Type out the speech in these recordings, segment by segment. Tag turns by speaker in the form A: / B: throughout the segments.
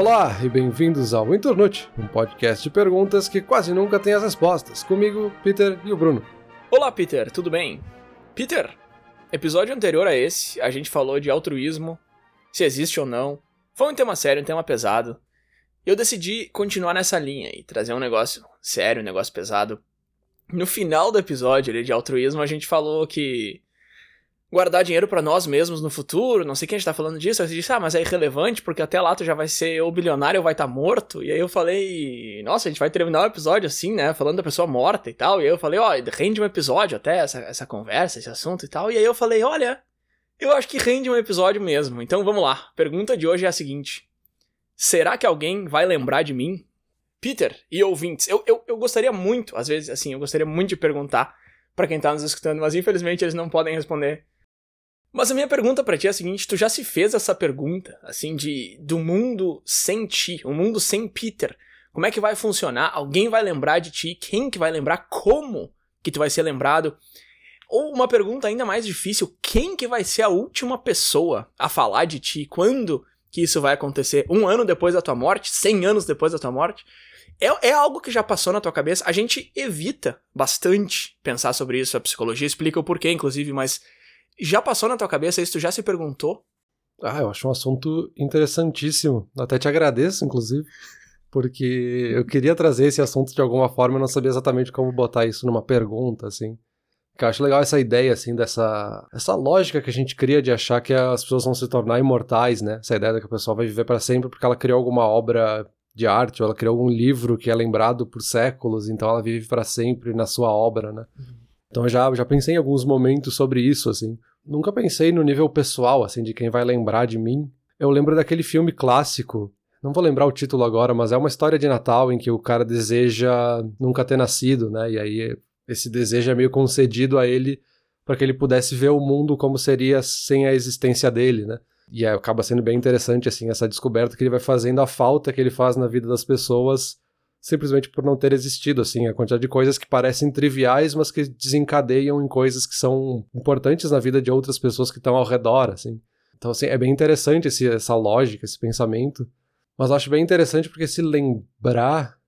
A: Olá e bem-vindos ao Internute, um podcast de perguntas que quase nunca tem as respostas. Comigo, Peter e o Bruno.
B: Olá, Peter, tudo bem? Peter, episódio anterior a esse, a gente falou de altruísmo, se existe ou não. Foi um tema sério, um tema pesado. Eu decidi continuar nessa linha e trazer um negócio sério, um negócio pesado. No final do episódio ali, de altruísmo, a gente falou que guardar dinheiro para nós mesmos no futuro, não sei quem a gente tá falando disso, aí você disse, ah, mas é irrelevante, porque até lá tu já vai ser ou bilionário ou vai estar tá morto, e aí eu falei, nossa, a gente vai terminar o episódio assim, né, falando da pessoa morta e tal, e aí eu falei, ó, oh, rende um episódio até, essa, essa conversa, esse assunto e tal, e aí eu falei, olha, eu acho que rende um episódio mesmo, então vamos lá, pergunta de hoje é a seguinte, será que alguém vai lembrar de mim? Peter e ouvintes, eu, eu, eu gostaria muito, às vezes, assim, eu gostaria muito de perguntar para quem tá nos escutando, mas infelizmente eles não podem responder mas a minha pergunta para ti é a seguinte: tu já se fez essa pergunta, assim, de do mundo sem ti, o um mundo sem Peter? Como é que vai funcionar? Alguém vai lembrar de ti? Quem que vai lembrar? Como que tu vai ser lembrado? Ou uma pergunta ainda mais difícil: quem que vai ser a última pessoa a falar de ti? Quando que isso vai acontecer? Um ano depois da tua morte? Cem anos depois da tua morte? É, é algo que já passou na tua cabeça? A gente evita bastante pensar sobre isso. A psicologia explica o porquê, inclusive, mas já passou na tua cabeça isso? Tu já se perguntou?
A: Ah, eu acho um assunto interessantíssimo. Até te agradeço, inclusive, porque eu queria trazer esse assunto de alguma forma, eu não sabia exatamente como botar isso numa pergunta, assim. Que eu acho legal essa ideia, assim, dessa essa lógica que a gente cria de achar que as pessoas vão se tornar imortais, né? Essa ideia de que a pessoa vai viver para sempre porque ela criou alguma obra de arte, ou ela criou algum livro que é lembrado por séculos, então ela vive para sempre na sua obra, né? Uhum. Então eu já, já pensei em alguns momentos sobre isso, assim. Nunca pensei no nível pessoal, assim, de quem vai lembrar de mim. Eu lembro daquele filme clássico, não vou lembrar o título agora, mas é uma história de Natal em que o cara deseja nunca ter nascido, né? E aí esse desejo é meio concedido a ele para que ele pudesse ver o mundo como seria sem a existência dele, né? E acaba sendo bem interessante, assim, essa descoberta que ele vai fazendo a falta que ele faz na vida das pessoas simplesmente por não ter existido, assim, a quantidade de coisas que parecem triviais, mas que desencadeiam em coisas que são importantes na vida de outras pessoas que estão ao redor, assim. Então, assim, é bem interessante esse, essa lógica, esse pensamento, mas acho bem interessante porque se lembrar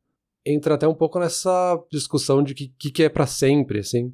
A: entra até um pouco nessa discussão de que, que, é para sempre, assim.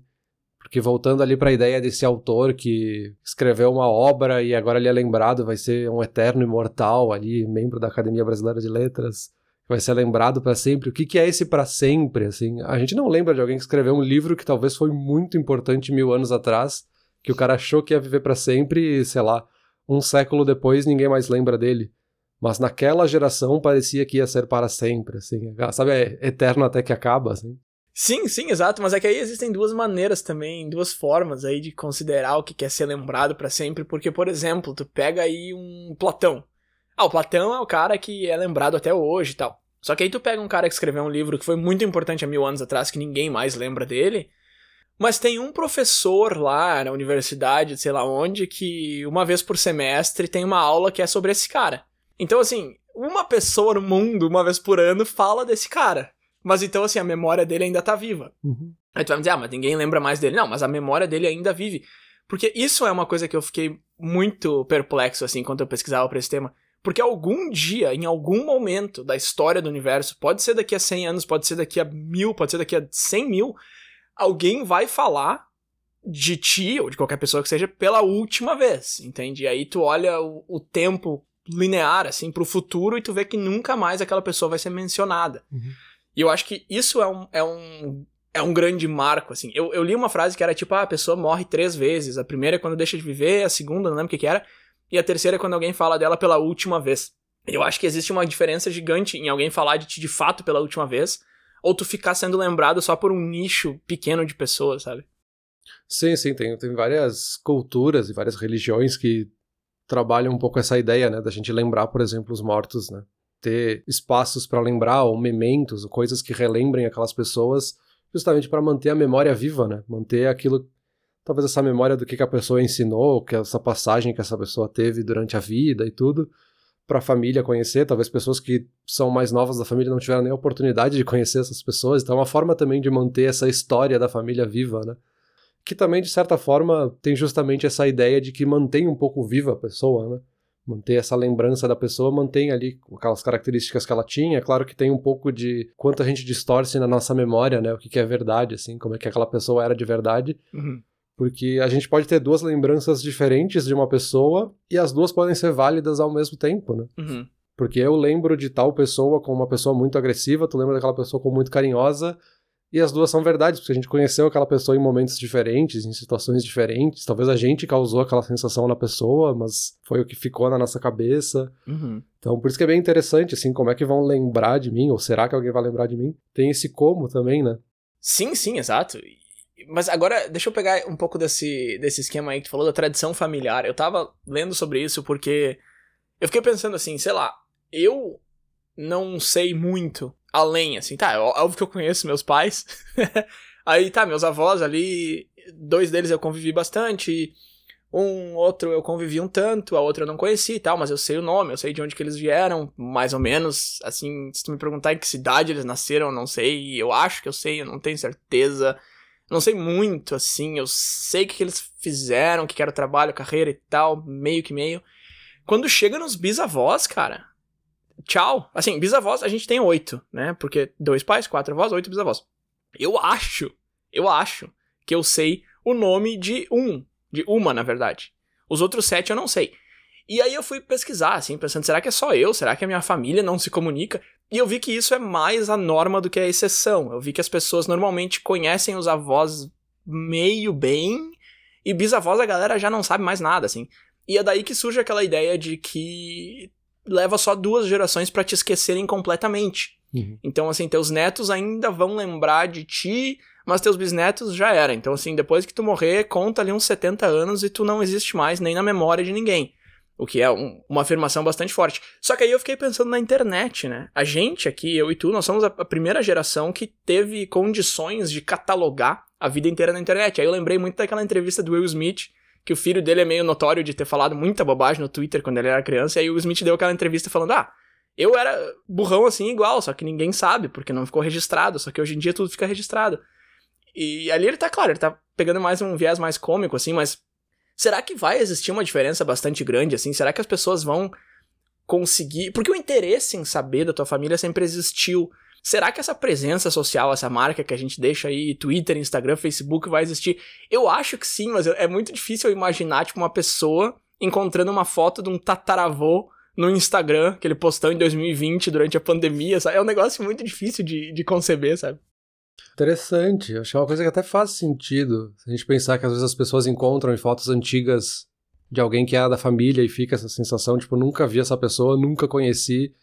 A: Porque voltando ali para a ideia desse autor que escreveu uma obra e agora ele é lembrado, vai ser um eterno imortal ali, membro da Academia Brasileira de Letras vai ser lembrado para sempre. O que, que é esse para sempre? Assim, a gente não lembra de alguém que escreveu um livro que talvez foi muito importante mil anos atrás, que o cara achou que ia viver para sempre e, sei lá, um século depois ninguém mais lembra dele. Mas naquela geração parecia que ia ser para sempre, assim, sabe, é eterno até que acaba, assim.
B: Sim, sim, exato, mas é que aí existem duas maneiras também, duas formas aí de considerar o que quer ser lembrado para sempre, porque, por exemplo, tu pega aí um Platão, ah, o Platão é o cara que é lembrado até hoje e tal. Só que aí tu pega um cara que escreveu um livro que foi muito importante há mil anos atrás, que ninguém mais lembra dele. Mas tem um professor lá na universidade, sei lá onde, que uma vez por semestre tem uma aula que é sobre esse cara. Então, assim, uma pessoa no mundo, uma vez por ano, fala desse cara. Mas então, assim, a memória dele ainda tá viva. Uhum. Aí tu vai me dizer, ah, mas ninguém lembra mais dele. Não, mas a memória dele ainda vive. Porque isso é uma coisa que eu fiquei muito perplexo, assim, quando eu pesquisava pra esse tema. Porque algum dia, em algum momento da história do universo, pode ser daqui a 100 anos, pode ser daqui a mil, pode ser daqui a 100 mil, alguém vai falar de ti, ou de qualquer pessoa que seja, pela última vez, entende? E aí tu olha o, o tempo linear, assim, pro futuro e tu vê que nunca mais aquela pessoa vai ser mencionada. Uhum. E eu acho que isso é um, é um, é um grande marco, assim. Eu, eu li uma frase que era tipo, ah, a pessoa morre três vezes. A primeira é quando deixa de viver, a segunda, não lembro o que que era. E a terceira é quando alguém fala dela pela última vez. Eu acho que existe uma diferença gigante em alguém falar de ti de fato pela última vez, ou tu ficar sendo lembrado só por um nicho pequeno de pessoas, sabe?
A: Sim, sim, tem, tem várias culturas e várias religiões que trabalham um pouco essa ideia, né, da gente lembrar, por exemplo, os mortos, né? Ter espaços para lembrar, ou mementos, ou coisas que relembrem aquelas pessoas, justamente para manter a memória viva, né? Manter aquilo talvez essa memória do que, que a pessoa ensinou, que essa passagem que essa pessoa teve durante a vida e tudo, para a família conhecer, talvez pessoas que são mais novas da família não tiveram nem a oportunidade de conhecer essas pessoas, então é uma forma também de manter essa história da família viva, né? Que também, de certa forma, tem justamente essa ideia de que mantém um pouco viva a pessoa, né? Manter essa lembrança da pessoa, mantém ali aquelas características que ela tinha. É claro que tem um pouco de quanto a gente distorce na nossa memória, né? O que, que é verdade, assim, como é que aquela pessoa era de verdade.
B: Uhum.
A: Porque a gente pode ter duas lembranças diferentes de uma pessoa e as duas podem ser válidas ao mesmo tempo, né?
B: Uhum.
A: Porque eu lembro de tal pessoa como uma pessoa muito agressiva, tu lembra daquela pessoa como muito carinhosa, e as duas são verdades, porque a gente conheceu aquela pessoa em momentos diferentes, em situações diferentes. Talvez a gente causou aquela sensação na pessoa, mas foi o que ficou na nossa cabeça.
B: Uhum.
A: Então, por isso que é bem interessante, assim, como é que vão lembrar de mim, ou será que alguém vai lembrar de mim? Tem esse como também, né?
B: Sim, sim, exato. Mas agora, deixa eu pegar um pouco desse, desse esquema aí que tu falou da tradição familiar. Eu tava lendo sobre isso porque eu fiquei pensando assim, sei lá, eu não sei muito além, assim, tá, é óbvio que eu conheço meus pais. Aí tá, meus avós ali, dois deles eu convivi bastante, um outro eu convivi um tanto, a outra eu não conheci e tal, mas eu sei o nome, eu sei de onde que eles vieram, mais ou menos, assim, se tu me perguntar em que cidade eles nasceram, eu não sei, eu acho que eu sei, eu não tenho certeza, não sei muito, assim, eu sei o que, que eles fizeram, que era o trabalho, carreira e tal, meio que meio. Quando chega nos bisavós, cara, tchau. Assim, bisavós a gente tem oito, né? Porque dois pais, quatro avós, oito bisavós. Eu acho, eu acho que eu sei o nome de um, de uma, na verdade. Os outros sete eu não sei. E aí eu fui pesquisar, assim, pensando, será que é só eu? Será que a minha família não se comunica? E eu vi que isso é mais a norma do que a exceção. Eu vi que as pessoas normalmente conhecem os avós meio bem, e bisavós a galera já não sabe mais nada, assim. E é daí que surge aquela ideia de que leva só duas gerações para te esquecerem completamente.
A: Uhum.
B: Então, assim, teus netos ainda vão lembrar de ti, mas teus bisnetos já era. Então, assim, depois que tu morrer, conta ali uns 70 anos e tu não existe mais nem na memória de ninguém. O que é um, uma afirmação bastante forte. Só que aí eu fiquei pensando na internet, né? A gente aqui, eu e tu, nós somos a, a primeira geração que teve condições de catalogar a vida inteira na internet. Aí eu lembrei muito daquela entrevista do Will Smith, que o filho dele é meio notório de ter falado muita bobagem no Twitter quando ele era criança, e aí o Smith deu aquela entrevista falando: ah, eu era burrão assim igual, só que ninguém sabe, porque não ficou registrado, só que hoje em dia tudo fica registrado. E ali ele tá, claro, ele tá pegando mais um viés mais cômico, assim, mas será que vai existir uma diferença bastante grande, assim? Será que as pessoas vão conseguir. Porque o interesse em saber da tua família sempre existiu. Será que essa presença social, essa marca que a gente deixa aí, Twitter, Instagram, Facebook, vai existir? Eu acho que sim, mas é muito difícil imaginar, tipo, uma pessoa encontrando uma foto de um tataravô no Instagram, que ele postou em 2020 durante a pandemia, sabe? É um negócio muito difícil de, de conceber, sabe?
A: Interessante, acho que é uma coisa que até faz sentido. Se a gente pensar que às vezes as pessoas encontram em fotos antigas de alguém que é da família e fica essa sensação, tipo, nunca vi essa pessoa, nunca conheci,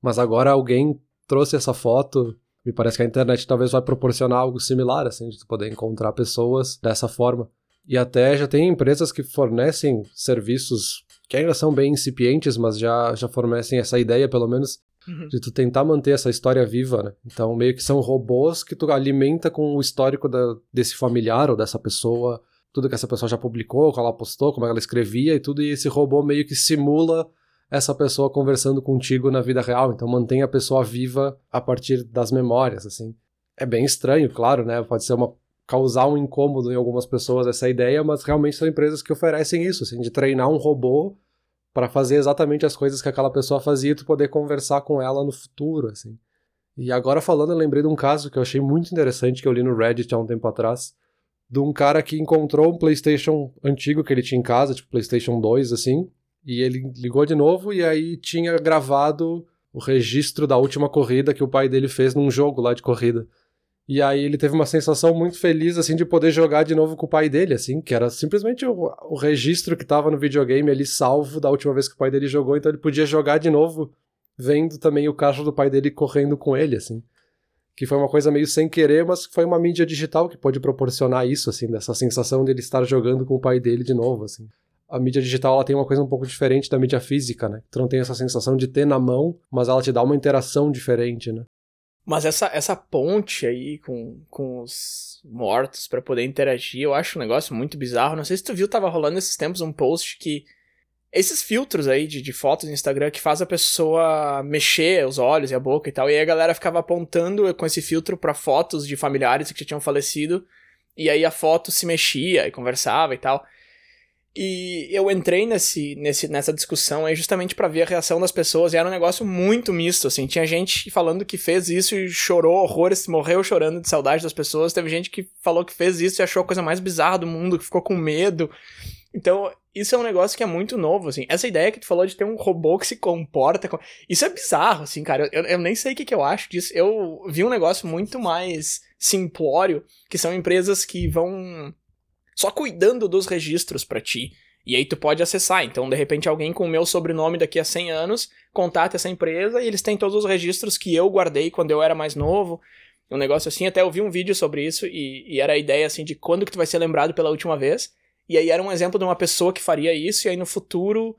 A: mas agora alguém trouxe essa foto. Me parece que a internet talvez vai proporcionar algo similar, assim, de poder encontrar pessoas dessa forma. E até já tem empresas que fornecem serviços que ainda são bem incipientes, mas já, já fornecem essa ideia, pelo menos,
B: Uhum.
A: de tu tentar manter essa história viva, né? Então, meio que são robôs que tu alimenta com o histórico da, desse familiar ou dessa pessoa, tudo que essa pessoa já publicou, como ela postou, como ela escrevia e tudo, e esse robô meio que simula essa pessoa conversando contigo na vida real. Então mantém a pessoa viva a partir das memórias, assim. É bem estranho, claro, né? Pode ser uma causar um incômodo em algumas pessoas essa ideia, mas realmente são empresas que oferecem isso, assim, de treinar um robô para fazer exatamente as coisas que aquela pessoa fazia e tu poder conversar com ela no futuro, assim. E agora falando, eu lembrei de um caso que eu achei muito interessante que eu li no Reddit há um tempo atrás, de um cara que encontrou um PlayStation antigo que ele tinha em casa, tipo PlayStation 2 assim, e ele ligou de novo e aí tinha gravado o registro da última corrida que o pai dele fez num jogo lá de corrida. E aí ele teve uma sensação muito feliz, assim, de poder jogar de novo com o pai dele, assim, que era simplesmente o, o registro que tava no videogame ali salvo da última vez que o pai dele jogou, então ele podia jogar de novo, vendo também o carro do pai dele correndo com ele, assim. Que foi uma coisa meio sem querer, mas foi uma mídia digital que pode proporcionar isso, assim, dessa sensação de ele estar jogando com o pai dele de novo, assim a mídia digital ela tem uma coisa um pouco diferente da mídia física, né? Tu não tem essa sensação de ter na mão, mas ela te dá uma interação diferente, né?
B: Mas essa, essa ponte aí com, com os mortos para poder interagir, eu acho um negócio muito bizarro. Não sei se tu viu, tava rolando esses tempos um post que. Esses filtros aí de, de fotos no Instagram que faz a pessoa mexer os olhos e a boca e tal. E aí a galera ficava apontando com esse filtro para fotos de familiares que já tinham falecido. E aí a foto se mexia e conversava e tal. E eu entrei nesse, nesse, nessa discussão aí justamente para ver a reação das pessoas, e era um negócio muito misto, assim. Tinha gente falando que fez isso e chorou horrores, morreu chorando de saudade das pessoas. Teve gente que falou que fez isso e achou a coisa mais bizarra do mundo, que ficou com medo. Então, isso é um negócio que é muito novo, assim. Essa ideia que tu falou de ter um robô que se comporta. Com... Isso é bizarro, assim, cara. Eu, eu nem sei o que, que eu acho disso. Eu vi um negócio muito mais simplório, que são empresas que vão só cuidando dos registros para ti. E aí tu pode acessar. Então, de repente, alguém com o meu sobrenome daqui a 100 anos contata essa empresa e eles têm todos os registros que eu guardei quando eu era mais novo. Um negócio assim, até eu vi um vídeo sobre isso e, e era a ideia assim de quando que tu vai ser lembrado pela última vez. E aí era um exemplo de uma pessoa que faria isso e aí no futuro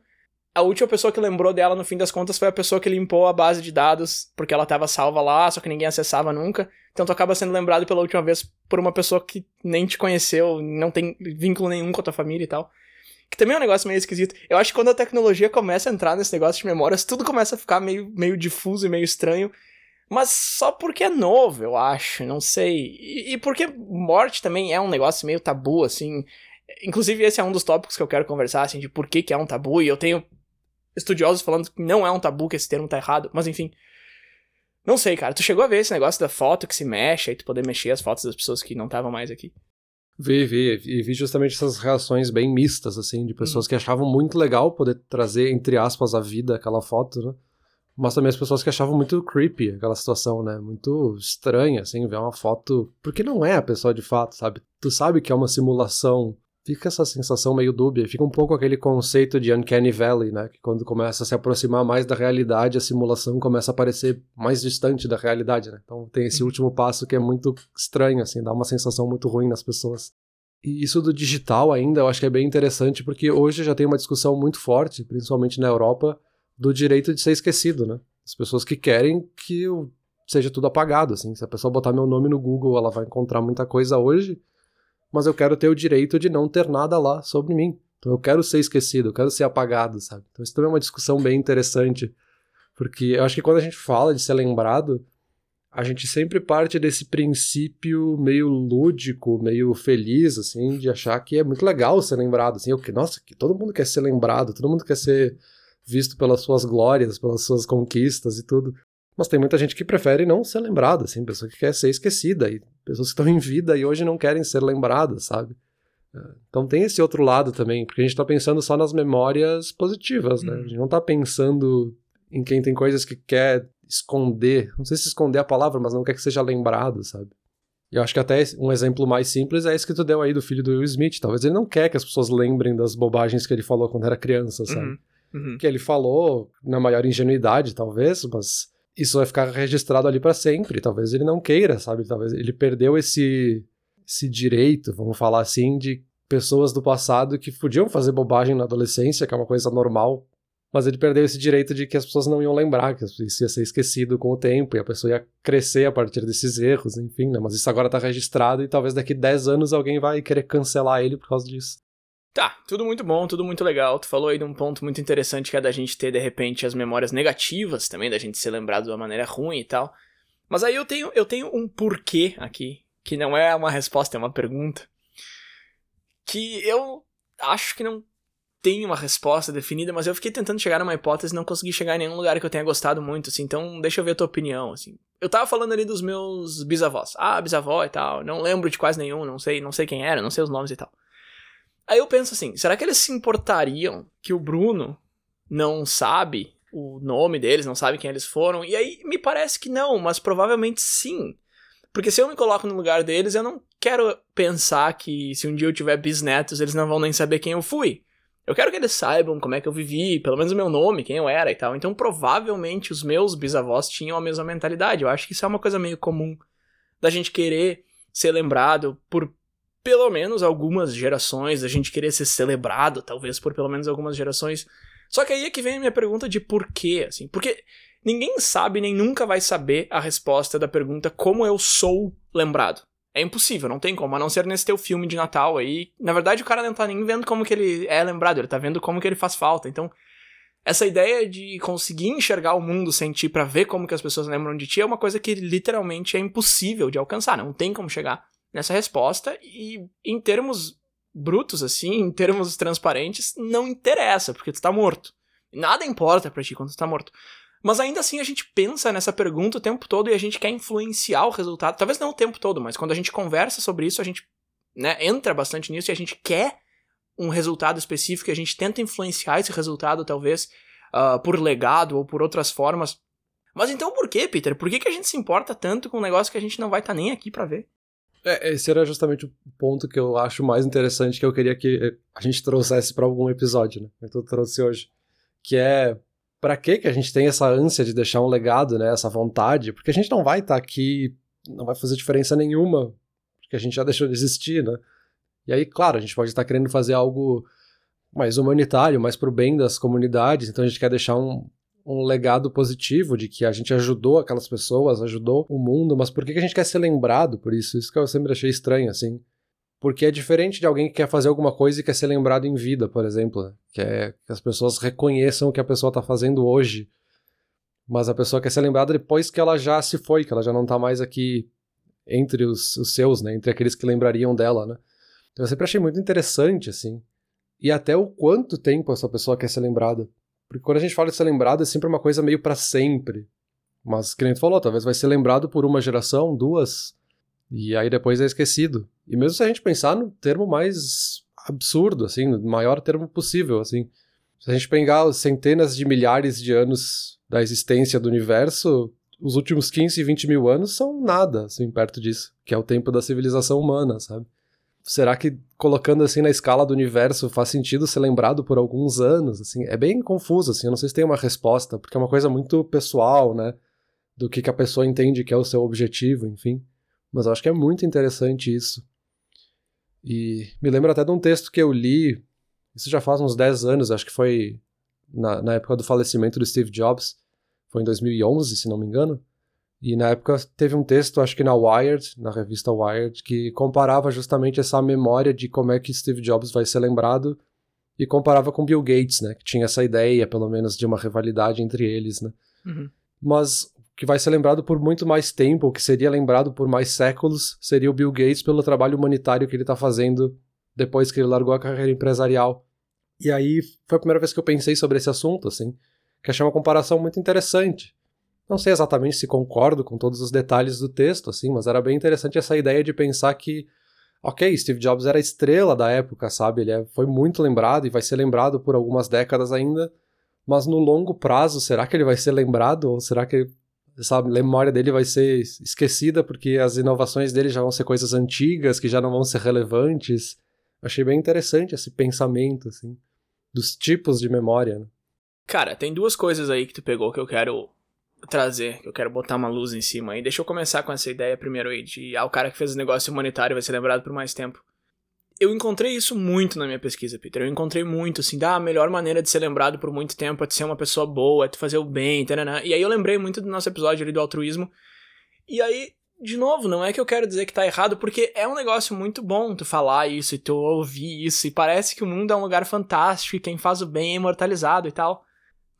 B: a última pessoa que lembrou dela no fim das contas foi a pessoa que limpou a base de dados porque ela estava salva lá, só que ninguém acessava nunca. Então tu acaba sendo lembrado pela última vez por uma pessoa que nem te conheceu, não tem vínculo nenhum com a tua família e tal. Que também é um negócio meio esquisito. Eu acho que quando a tecnologia começa a entrar nesse negócio de memórias, tudo começa a ficar meio, meio difuso e meio estranho. Mas só porque é novo, eu acho, não sei. E, e porque morte também é um negócio meio tabu, assim. Inclusive, esse é um dos tópicos que eu quero conversar, assim, de por que, que é um tabu. E eu tenho estudiosos falando que não é um tabu, que esse termo tá errado. Mas enfim. Não sei, cara. Tu chegou a ver esse negócio da foto que se mexe, aí tu poder mexer as fotos das pessoas que não estavam mais aqui?
A: Vi, vi. E vi justamente essas reações bem mistas, assim, de pessoas hum. que achavam muito legal poder trazer, entre aspas, a vida aquela foto, né? Mas também as pessoas que achavam muito creepy aquela situação, né? Muito estranha, assim, ver uma foto. Porque não é a pessoa de fato, sabe? Tu sabe que é uma simulação fica essa sensação meio dúbia. Fica um pouco aquele conceito de Uncanny Valley, né? Que quando começa a se aproximar mais da realidade, a simulação começa a parecer mais distante da realidade, né? Então tem esse uhum. último passo que é muito estranho, assim, dá uma sensação muito ruim nas pessoas. E isso do digital ainda eu acho que é bem interessante, porque hoje já tem uma discussão muito forte, principalmente na Europa, do direito de ser esquecido, né? As pessoas que querem que seja tudo apagado, assim. Se a pessoa botar meu nome no Google, ela vai encontrar muita coisa hoje mas eu quero ter o direito de não ter nada lá sobre mim. Então eu quero ser esquecido, eu quero ser apagado, sabe? Então isso também é uma discussão bem interessante, porque eu acho que quando a gente fala de ser lembrado, a gente sempre parte desse princípio meio lúdico, meio feliz, assim, de achar que é muito legal ser lembrado, assim, eu, nossa, que todo mundo quer ser lembrado, todo mundo quer ser visto pelas suas glórias, pelas suas conquistas e tudo. Mas tem muita gente que prefere não ser lembrada, assim, pessoa que quer ser esquecida, e pessoas que estão em vida e hoje não querem ser lembradas, sabe? É, então tem esse outro lado também, porque a gente está pensando só nas memórias positivas, né? A gente não está pensando em quem tem coisas que quer esconder, não sei se esconder a palavra, mas não quer que seja lembrado, sabe? E eu acho que até um exemplo mais simples é esse que tu deu aí do filho do Will Smith. Talvez ele não quer que as pessoas lembrem das bobagens que ele falou quando era criança, sabe? Uhum, uhum. Que ele falou na maior ingenuidade, talvez, mas isso vai ficar registrado ali para sempre. Talvez ele não queira, sabe? Talvez ele perdeu esse, esse direito, vamos falar assim, de pessoas do passado que podiam fazer bobagem na adolescência, que é uma coisa normal, mas ele perdeu esse direito de que as pessoas não iam lembrar, que isso ia ser esquecido com o tempo e a pessoa ia crescer a partir desses erros, enfim, né? Mas isso agora tá registrado e talvez daqui 10 anos alguém vai querer cancelar ele por causa disso.
B: Tá, tudo muito bom, tudo muito legal. Tu falou aí de um ponto muito interessante que é da gente ter, de repente, as memórias negativas também, da gente ser lembrado de uma maneira ruim e tal. Mas aí eu tenho, eu tenho um porquê aqui, que não é uma resposta, é uma pergunta. Que eu acho que não tem uma resposta definida, mas eu fiquei tentando chegar numa hipótese e não consegui chegar em nenhum lugar que eu tenha gostado muito, assim. Então, deixa eu ver a tua opinião, assim. Eu tava falando ali dos meus bisavós. Ah, bisavó e tal. Não lembro de quase nenhum, não sei, não sei quem era, não sei os nomes e tal. Aí eu penso assim, será que eles se importariam que o Bruno não sabe o nome deles, não sabe quem eles foram? E aí me parece que não, mas provavelmente sim. Porque se eu me coloco no lugar deles, eu não quero pensar que se um dia eu tiver bisnetos, eles não vão nem saber quem eu fui. Eu quero que eles saibam como é que eu vivi, pelo menos o meu nome, quem eu era e tal. Então, provavelmente, os meus bisavós tinham a mesma mentalidade. Eu acho que isso é uma coisa meio comum da gente querer ser lembrado por pelo menos algumas gerações, a gente querer ser celebrado, talvez por pelo menos algumas gerações. Só que aí é que vem a minha pergunta de por quê, assim, porque ninguém sabe nem nunca vai saber a resposta da pergunta como eu sou lembrado. É impossível, não tem como, a não ser nesse teu filme de Natal aí. Na verdade, o cara não tá nem vendo como que ele é lembrado, ele tá vendo como que ele faz falta. Então, essa ideia de conseguir enxergar o mundo sem ti para ver como que as pessoas lembram de ti é uma coisa que literalmente é impossível de alcançar, não tem como chegar nessa resposta e em termos brutos, assim, em termos transparentes, não interessa, porque tu tá morto. Nada importa para ti quando tu tá morto. Mas ainda assim a gente pensa nessa pergunta o tempo todo e a gente quer influenciar o resultado. Talvez não o tempo todo, mas quando a gente conversa sobre isso, a gente né, entra bastante nisso e a gente quer um resultado específico e a gente tenta influenciar esse resultado, talvez, uh, por legado ou por outras formas. Mas então por que, Peter? Por que, que a gente se importa tanto com um negócio que a gente não vai estar tá nem aqui para ver?
A: É, esse era justamente o ponto que eu acho mais interessante que eu queria que a gente trouxesse para algum episódio, né? Que eu trouxe hoje. Que é para que que a gente tem essa ânsia de deixar um legado, né? Essa vontade? Porque a gente não vai estar tá aqui, não vai fazer diferença nenhuma, porque a gente já deixou de existir, né? E aí, claro, a gente pode estar tá querendo fazer algo mais humanitário, mais pro bem das comunidades, então a gente quer deixar um, um legado positivo de que a gente ajudou aquelas pessoas, ajudou o mundo, mas por que a gente quer ser lembrado por isso? Isso que eu sempre achei estranho, assim. Porque é diferente de alguém que quer fazer alguma coisa e quer ser lembrado em vida, por exemplo. Que é que as pessoas reconheçam o que a pessoa está fazendo hoje. Mas a pessoa quer ser lembrada depois que ela já se foi, que ela já não está mais aqui entre os, os, seus, né? Entre aqueles que lembrariam dela, né? Então eu sempre achei muito interessante, assim. E até o quanto tempo essa pessoa quer ser lembrada. Porque quando a gente fala de ser lembrado, é sempre uma coisa meio para sempre. Mas, que nem tu falou, talvez vai ser lembrado por uma geração, duas, e aí depois é esquecido. E mesmo se a gente pensar no termo mais absurdo, assim, no maior termo possível, assim. Se a gente pegar centenas de milhares de anos da existência do universo, os últimos 15, 20 mil anos são nada, assim, perto disso, que é o tempo da civilização humana, sabe? Será que colocando assim na escala do universo faz sentido ser lembrado por alguns anos? Assim, é bem confuso, assim, eu não sei se tem uma resposta, porque é uma coisa muito pessoal, né? Do que, que a pessoa entende que é o seu objetivo, enfim. Mas eu acho que é muito interessante isso. E me lembro até de um texto que eu li, isso já faz uns 10 anos, acho que foi na, na época do falecimento do Steve Jobs, foi em 2011, se não me engano e na época teve um texto, acho que na Wired, na revista Wired, que comparava justamente essa memória de como é que Steve Jobs vai ser lembrado e comparava com Bill Gates, né? Que tinha essa ideia, pelo menos, de uma rivalidade entre eles, né?
B: Uhum.
A: Mas que vai ser lembrado por muito mais tempo, que seria lembrado por mais séculos, seria o Bill Gates pelo trabalho humanitário que ele está fazendo depois que ele largou a carreira empresarial. E aí foi a primeira vez que eu pensei sobre esse assunto, assim, que achei uma comparação muito interessante. Não sei exatamente se concordo com todos os detalhes do texto, assim, mas era bem interessante essa ideia de pensar que, ok, Steve Jobs era a estrela da época, sabe? Ele é, foi muito lembrado e vai ser lembrado por algumas décadas ainda, mas no longo prazo, será que ele vai ser lembrado ou será que essa memória dele vai ser esquecida porque as inovações dele já vão ser coisas antigas, que já não vão ser relevantes? Achei bem interessante esse pensamento, assim, dos tipos de memória. Né?
B: Cara, tem duas coisas aí que tu pegou que eu quero trazer, eu quero botar uma luz em cima aí. Deixa eu começar com essa ideia primeiro aí, de ah, o cara que fez o negócio humanitário vai ser lembrado por mais tempo. Eu encontrei isso muito na minha pesquisa, Peter. Eu encontrei muito, assim, da melhor maneira de ser lembrado por muito tempo é de ser uma pessoa boa, é de fazer o bem, taranã. E aí eu lembrei muito do nosso episódio ali do altruísmo. E aí, de novo, não é que eu quero dizer que tá errado, porque é um negócio muito bom tu falar isso e tu ouvir isso, e parece que o mundo é um lugar fantástico e quem faz o bem é imortalizado e tal.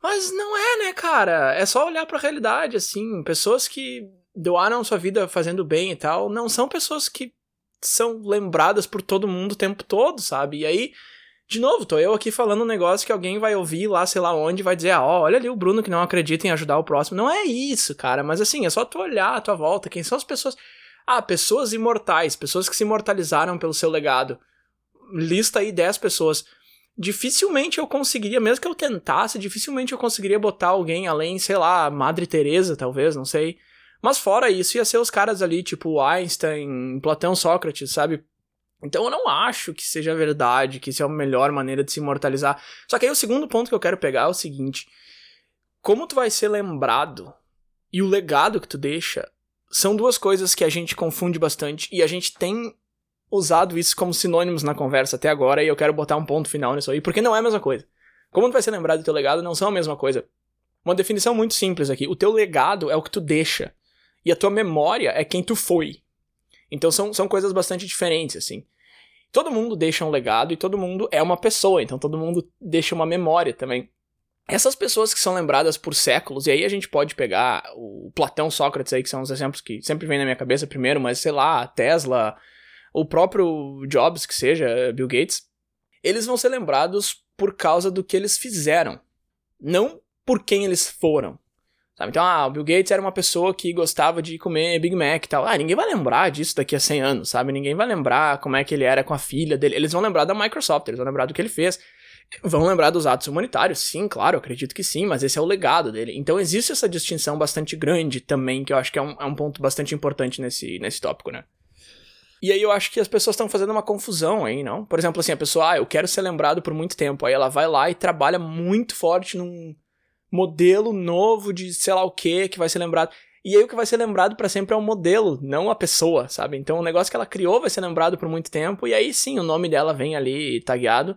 B: Mas não é, né, cara? É só olhar para a realidade, assim. Pessoas que doaram sua vida fazendo bem e tal, não são pessoas que são lembradas por todo mundo o tempo todo, sabe? E aí, de novo, tô eu aqui falando um negócio que alguém vai ouvir lá, sei lá onde, vai dizer, ah, olha ali o Bruno que não acredita em ajudar o próximo. Não é isso, cara, mas assim, é só tu olhar à tua volta, quem são as pessoas. Ah, pessoas imortais, pessoas que se imortalizaram pelo seu legado. Lista aí 10 pessoas dificilmente eu conseguiria, mesmo que eu tentasse, dificilmente eu conseguiria botar alguém além, sei lá, Madre Teresa, talvez, não sei. Mas fora isso, ia ser os caras ali, tipo Einstein, Platão, Sócrates, sabe? Então eu não acho que seja verdade, que isso é a melhor maneira de se imortalizar. Só que aí o segundo ponto que eu quero pegar é o seguinte: como tu vai ser lembrado e o legado que tu deixa são duas coisas que a gente confunde bastante e a gente tem usado isso como sinônimos na conversa até agora e eu quero botar um ponto final nisso aí, porque não é a mesma coisa. Como tu vai ser lembrado do teu legado não são a mesma coisa. Uma definição muito simples aqui. O teu legado é o que tu deixa. E a tua memória é quem tu foi. Então são, são coisas bastante diferentes, assim. Todo mundo deixa um legado e todo mundo é uma pessoa, então todo mundo deixa uma memória também. Essas pessoas que são lembradas por séculos, e aí a gente pode pegar o Platão, Sócrates aí, que são os exemplos que sempre vêm na minha cabeça primeiro, mas sei lá, Tesla, o próprio Jobs, que seja, Bill Gates, eles vão ser lembrados por causa do que eles fizeram, não por quem eles foram. Sabe? Então, ah, o Bill Gates era uma pessoa que gostava de comer Big Mac e tal. Ah, ninguém vai lembrar disso daqui a 100 anos, sabe? Ninguém vai lembrar como é que ele era com a filha dele. Eles vão lembrar da Microsoft, eles vão lembrar do que ele fez. Vão lembrar dos atos humanitários? Sim, claro, acredito que sim, mas esse é o legado dele. Então existe essa distinção bastante grande também, que eu acho que é um, é um ponto bastante importante nesse, nesse tópico, né? E aí eu acho que as pessoas estão fazendo uma confusão aí, não? Por exemplo, assim, a pessoa, ah, eu quero ser lembrado por muito tempo. Aí ela vai lá e trabalha muito forte num modelo novo de sei lá o que que vai ser lembrado. E aí o que vai ser lembrado para sempre é o modelo, não a pessoa, sabe? Então o negócio que ela criou vai ser lembrado por muito tempo, e aí sim o nome dela vem ali tagueado.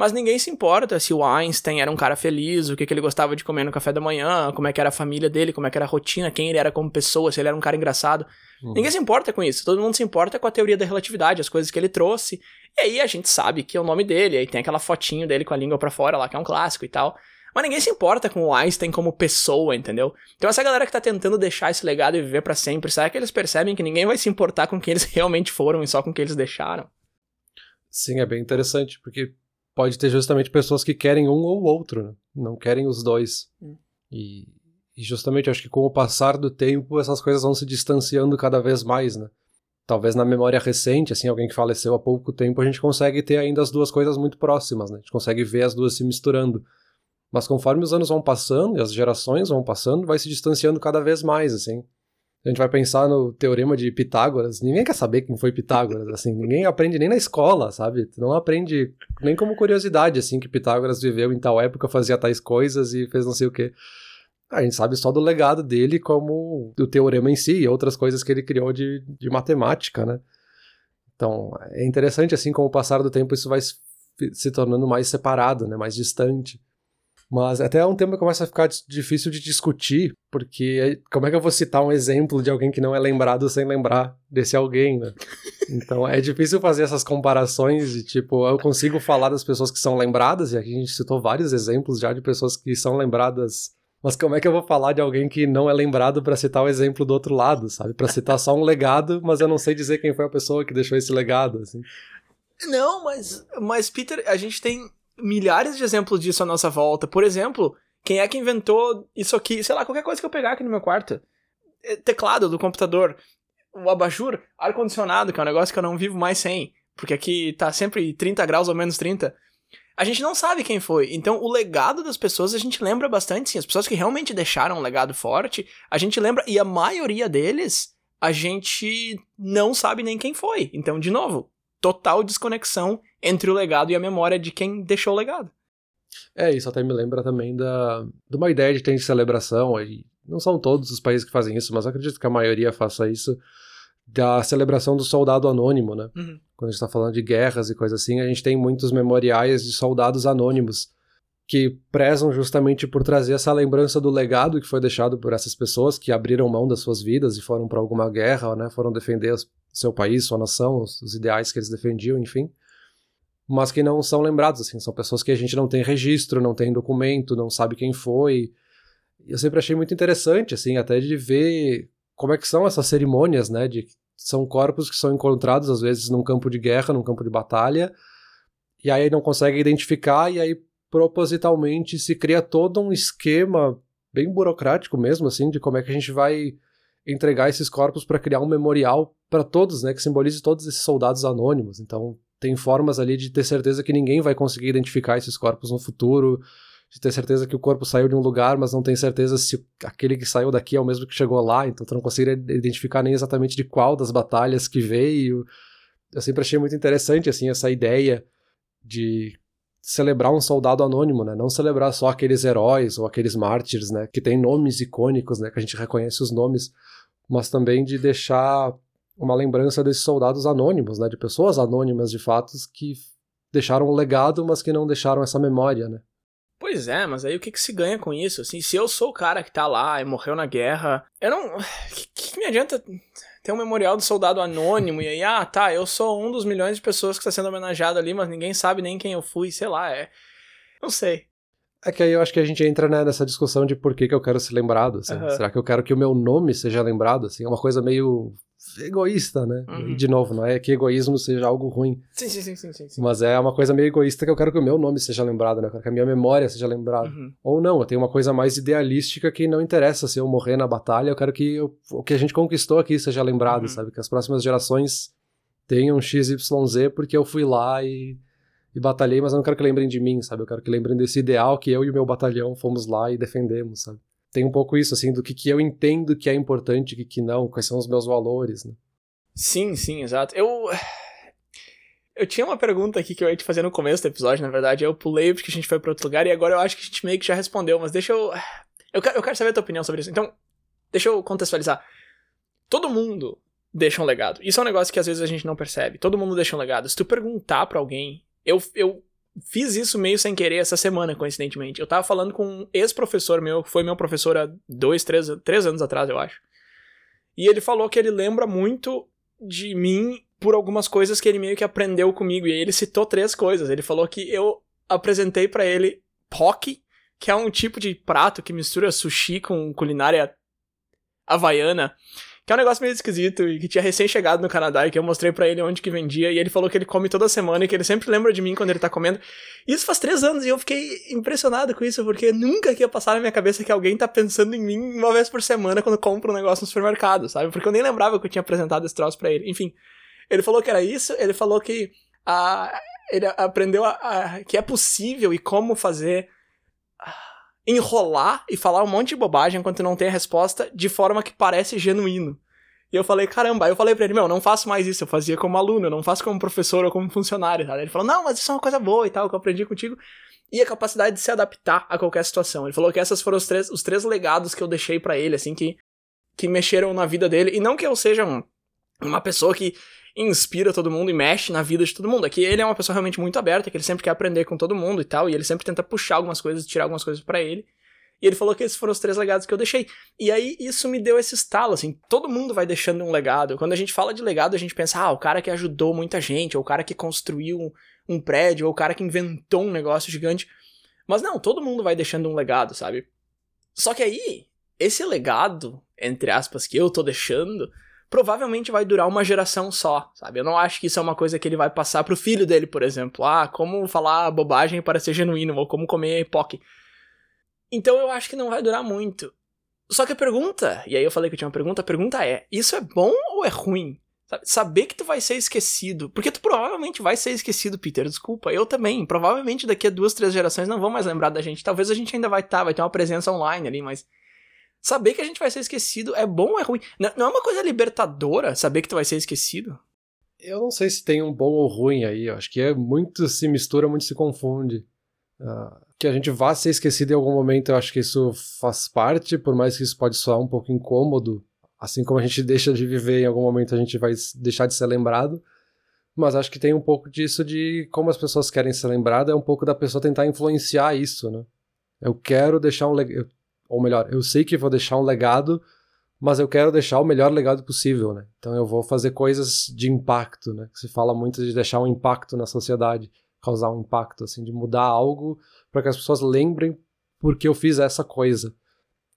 B: Mas ninguém se importa se o Einstein era um cara feliz, o que, que ele gostava de comer no café da manhã, como é que era a família dele, como é que era a rotina, quem ele era como pessoa, se ele era um cara engraçado. Uhum. Ninguém se importa com isso. Todo mundo se importa com a teoria da relatividade, as coisas que ele trouxe. E aí a gente sabe que é o nome dele, aí tem aquela fotinho dele com a língua para fora lá, que é um clássico e tal. Mas ninguém se importa com o Einstein como pessoa, entendeu? Então essa galera que tá tentando deixar esse legado e viver para sempre, será que eles percebem que ninguém vai se importar com quem eles realmente foram e só com quem eles deixaram?
A: Sim, é bem interessante, porque pode ter justamente pessoas que querem um ou outro, né? não querem os dois. Hum. E, e, justamente acho que com o passar do tempo essas coisas vão se distanciando cada vez mais, né? Talvez na memória recente, assim, alguém que faleceu há pouco tempo, a gente consegue ter ainda as duas coisas muito próximas, né? A gente consegue ver as duas se misturando. Mas conforme os anos vão passando e as gerações vão passando, vai se distanciando cada vez mais, assim a gente vai pensar no teorema de Pitágoras, ninguém quer saber quem foi Pitágoras, assim, ninguém aprende nem na escola, sabe? Não aprende nem como curiosidade, assim, que Pitágoras viveu em tal época, fazia tais coisas e fez não sei o quê. A gente sabe só do legado dele como do teorema em si e outras coisas que ele criou de, de matemática, né? Então, é interessante, assim, com o passar do tempo isso vai se tornando mais separado, né? Mais distante. Mas até é um tema que começa a ficar difícil de discutir, porque como é que eu vou citar um exemplo de alguém que não é lembrado sem lembrar desse alguém, né? Então é difícil fazer essas comparações de tipo, eu consigo falar das pessoas que são lembradas, e aqui a gente citou vários exemplos já de pessoas que são lembradas mas como é que eu vou falar de alguém que não é lembrado para citar o exemplo do outro lado, sabe? Para citar só um legado, mas eu não sei dizer quem foi a pessoa que deixou esse legado, assim.
B: Não, mas, mas Peter, a gente tem milhares de exemplos disso à nossa volta. Por exemplo, quem é que inventou isso aqui? Sei lá, qualquer coisa que eu pegar aqui no meu quarto. É, teclado do computador, o abajur, ar-condicionado, que é um negócio que eu não vivo mais sem, porque aqui tá sempre 30 graus ou menos 30. A gente não sabe quem foi. Então, o legado das pessoas a gente lembra bastante, sim. As pessoas que realmente deixaram um legado forte, a gente lembra, e a maioria deles, a gente não sabe nem quem foi. Então, de novo, total desconexão entre o legado e a memória de quem deixou o legado.
A: É, isso até me lembra também da, de uma ideia de ter de celebração, e não são todos os países que fazem isso, mas acredito que a maioria faça isso, da celebração do soldado anônimo, né? Uhum. Quando a gente está falando de guerras e coisas assim, a gente tem muitos memoriais de soldados anônimos que prezam justamente por trazer essa lembrança do legado que foi deixado por essas pessoas que abriram mão das suas vidas e foram para alguma guerra, né? Foram defender seu país, sua nação, os, os ideais que eles defendiam, enfim mas que não são lembrados, assim, são pessoas que a gente não tem registro, não tem documento, não sabe quem foi. Eu sempre achei muito interessante, assim, até de ver como é que são essas cerimônias, né, de são corpos que são encontrados às vezes num campo de guerra, num campo de batalha, e aí não consegue identificar e aí propositalmente se cria todo um esquema bem burocrático mesmo, assim, de como é que a gente vai entregar esses corpos para criar um memorial para todos, né, que simbolize todos esses soldados anônimos. Então, tem formas ali de ter certeza que ninguém vai conseguir identificar esses corpos no futuro, de ter certeza que o corpo saiu de um lugar, mas não tem certeza se aquele que saiu daqui é o mesmo que chegou lá, então tu não consegue identificar nem exatamente de qual das batalhas que veio. Eu sempre achei muito interessante assim essa ideia de celebrar um soldado anônimo, né? Não celebrar só aqueles heróis ou aqueles mártires, né, que têm nomes icônicos, né, que a gente reconhece os nomes, mas também de deixar uma lembrança desses soldados anônimos, né, de pessoas anônimas de fatos que deixaram um legado, mas que não deixaram essa memória, né?
B: Pois é, mas aí o que, que se ganha com isso? Assim, se eu sou o cara que tá lá e morreu na guerra, eu não. Que, que, me adianta ter um memorial do soldado anônimo e aí, ah, tá, eu sou um dos milhões de pessoas que está sendo homenageado ali, mas ninguém sabe nem quem eu fui, sei lá, é. Não sei.
A: É que aí eu acho que a gente entra né, nessa discussão de por que, que eu quero ser lembrado. Assim. Uhum. Será que eu quero que o meu nome seja lembrado? Assim? É uma coisa meio egoísta, né? Uhum. E, de novo, não é que egoísmo seja algo ruim.
B: Sim, sim, sim, sim, sim,
A: Mas é uma coisa meio egoísta que eu quero que o meu nome seja lembrado, né? Eu quero que a minha memória seja lembrada. Uhum. Ou não, eu tenho uma coisa mais idealística que não interessa se eu morrer na batalha, eu quero que eu, o que a gente conquistou aqui seja lembrado, uhum. sabe? Que as próximas gerações tenham XYZ porque eu fui lá e e batalhei, mas eu não quero que lembrem de mim, sabe? Eu quero que lembrem desse ideal que eu e o meu batalhão fomos lá e defendemos, sabe? Tem um pouco isso, assim, do que, que eu entendo que é importante e que, que não, quais são os meus valores, né?
B: Sim, sim, exato. Eu. Eu tinha uma pergunta aqui que eu ia te fazer no começo do episódio, na verdade, eu pulei porque a gente foi para outro lugar e agora eu acho que a gente meio que já respondeu, mas deixa eu. Eu quero, eu quero saber a tua opinião sobre isso. Então, deixa eu contextualizar. Todo mundo deixa um legado. Isso é um negócio que às vezes a gente não percebe. Todo mundo deixa um legado. Se tu perguntar para alguém eu, eu fiz isso meio sem querer essa semana, coincidentemente. Eu tava falando com um ex-professor meu, que foi meu professor há dois, três, três anos atrás, eu acho. E ele falou que ele lembra muito de mim por algumas coisas que ele meio que aprendeu comigo. E ele citou três coisas. Ele falou que eu apresentei para ele poke, que é um tipo de prato que mistura sushi com culinária havaiana que é um negócio meio esquisito e que tinha recém chegado no Canadá e que eu mostrei para ele onde que vendia e ele falou que ele come toda semana e que ele sempre lembra de mim quando ele tá comendo. Isso faz três anos e eu fiquei impressionado com isso porque nunca que ia passar na minha cabeça que alguém tá pensando em mim uma vez por semana quando compra um negócio no supermercado, sabe? Porque eu nem lembrava que eu tinha apresentado esse troço pra ele. Enfim, ele falou que era isso, ele falou que a, ele aprendeu a, a, que é possível e como fazer enrolar e falar um monte de bobagem enquanto não tem a resposta de forma que parece genuíno. E eu falei, caramba, aí eu falei pra ele, meu, não faço mais isso, eu fazia como aluno, eu não faço como professor ou como funcionário? Ele falou, não, mas isso é uma coisa boa e tal, que eu aprendi contigo. E a capacidade de se adaptar a qualquer situação. Ele falou que esses foram os três, os três legados que eu deixei para ele, assim, que, que mexeram na vida dele. E não que eu seja um, uma pessoa que inspira todo mundo e mexe na vida de todo mundo. É que ele é uma pessoa realmente muito aberta, que ele sempre quer aprender com todo mundo e tal, e ele sempre tenta puxar algumas coisas, tirar algumas coisas para ele. E ele falou que esses foram os três legados que eu deixei. E aí isso me deu esse estalo, assim, todo mundo vai deixando um legado. Quando a gente fala de legado, a gente pensa, ah, o cara que ajudou muita gente, ou o cara que construiu um, prédio, ou o cara que inventou um negócio gigante. Mas não, todo mundo vai deixando um legado, sabe? Só que aí, esse legado, entre aspas, que eu tô deixando, provavelmente vai durar uma geração só, sabe? Eu não acho que isso é uma coisa que ele vai passar pro filho dele, por exemplo. Ah, como falar bobagem para ser genuíno, ou como comer POC. Então eu acho que não vai durar muito. Só que a pergunta, e aí eu falei que eu tinha uma pergunta, a pergunta é: isso é bom ou é ruim? Saber que tu vai ser esquecido. Porque tu provavelmente vai ser esquecido, Peter. Desculpa. Eu também. Provavelmente daqui a duas, três gerações não vão mais lembrar da gente. Talvez a gente ainda vai estar, tá, vai ter uma presença online ali, mas. Saber que a gente vai ser esquecido é bom ou é ruim? Não é uma coisa libertadora saber que tu vai ser esquecido?
A: Eu não sei se tem um bom ou ruim aí. Eu acho que é muito se mistura, muito se confunde. Uh, que a gente vá ser esquecido em algum momento, eu acho que isso faz parte, por mais que isso pode soar um pouco incômodo, assim como a gente deixa de viver em algum momento, a gente vai deixar de ser lembrado. Mas acho que tem um pouco disso de como as pessoas querem ser lembradas, é um pouco da pessoa tentar influenciar isso, né? Eu quero deixar um legado, ou melhor, eu sei que vou deixar um legado, mas eu quero deixar o melhor legado possível, né? Então eu vou fazer coisas de impacto, né? Se fala muito de deixar um impacto na sociedade, causar um impacto, assim, de mudar algo para que as pessoas lembrem porque eu fiz essa coisa.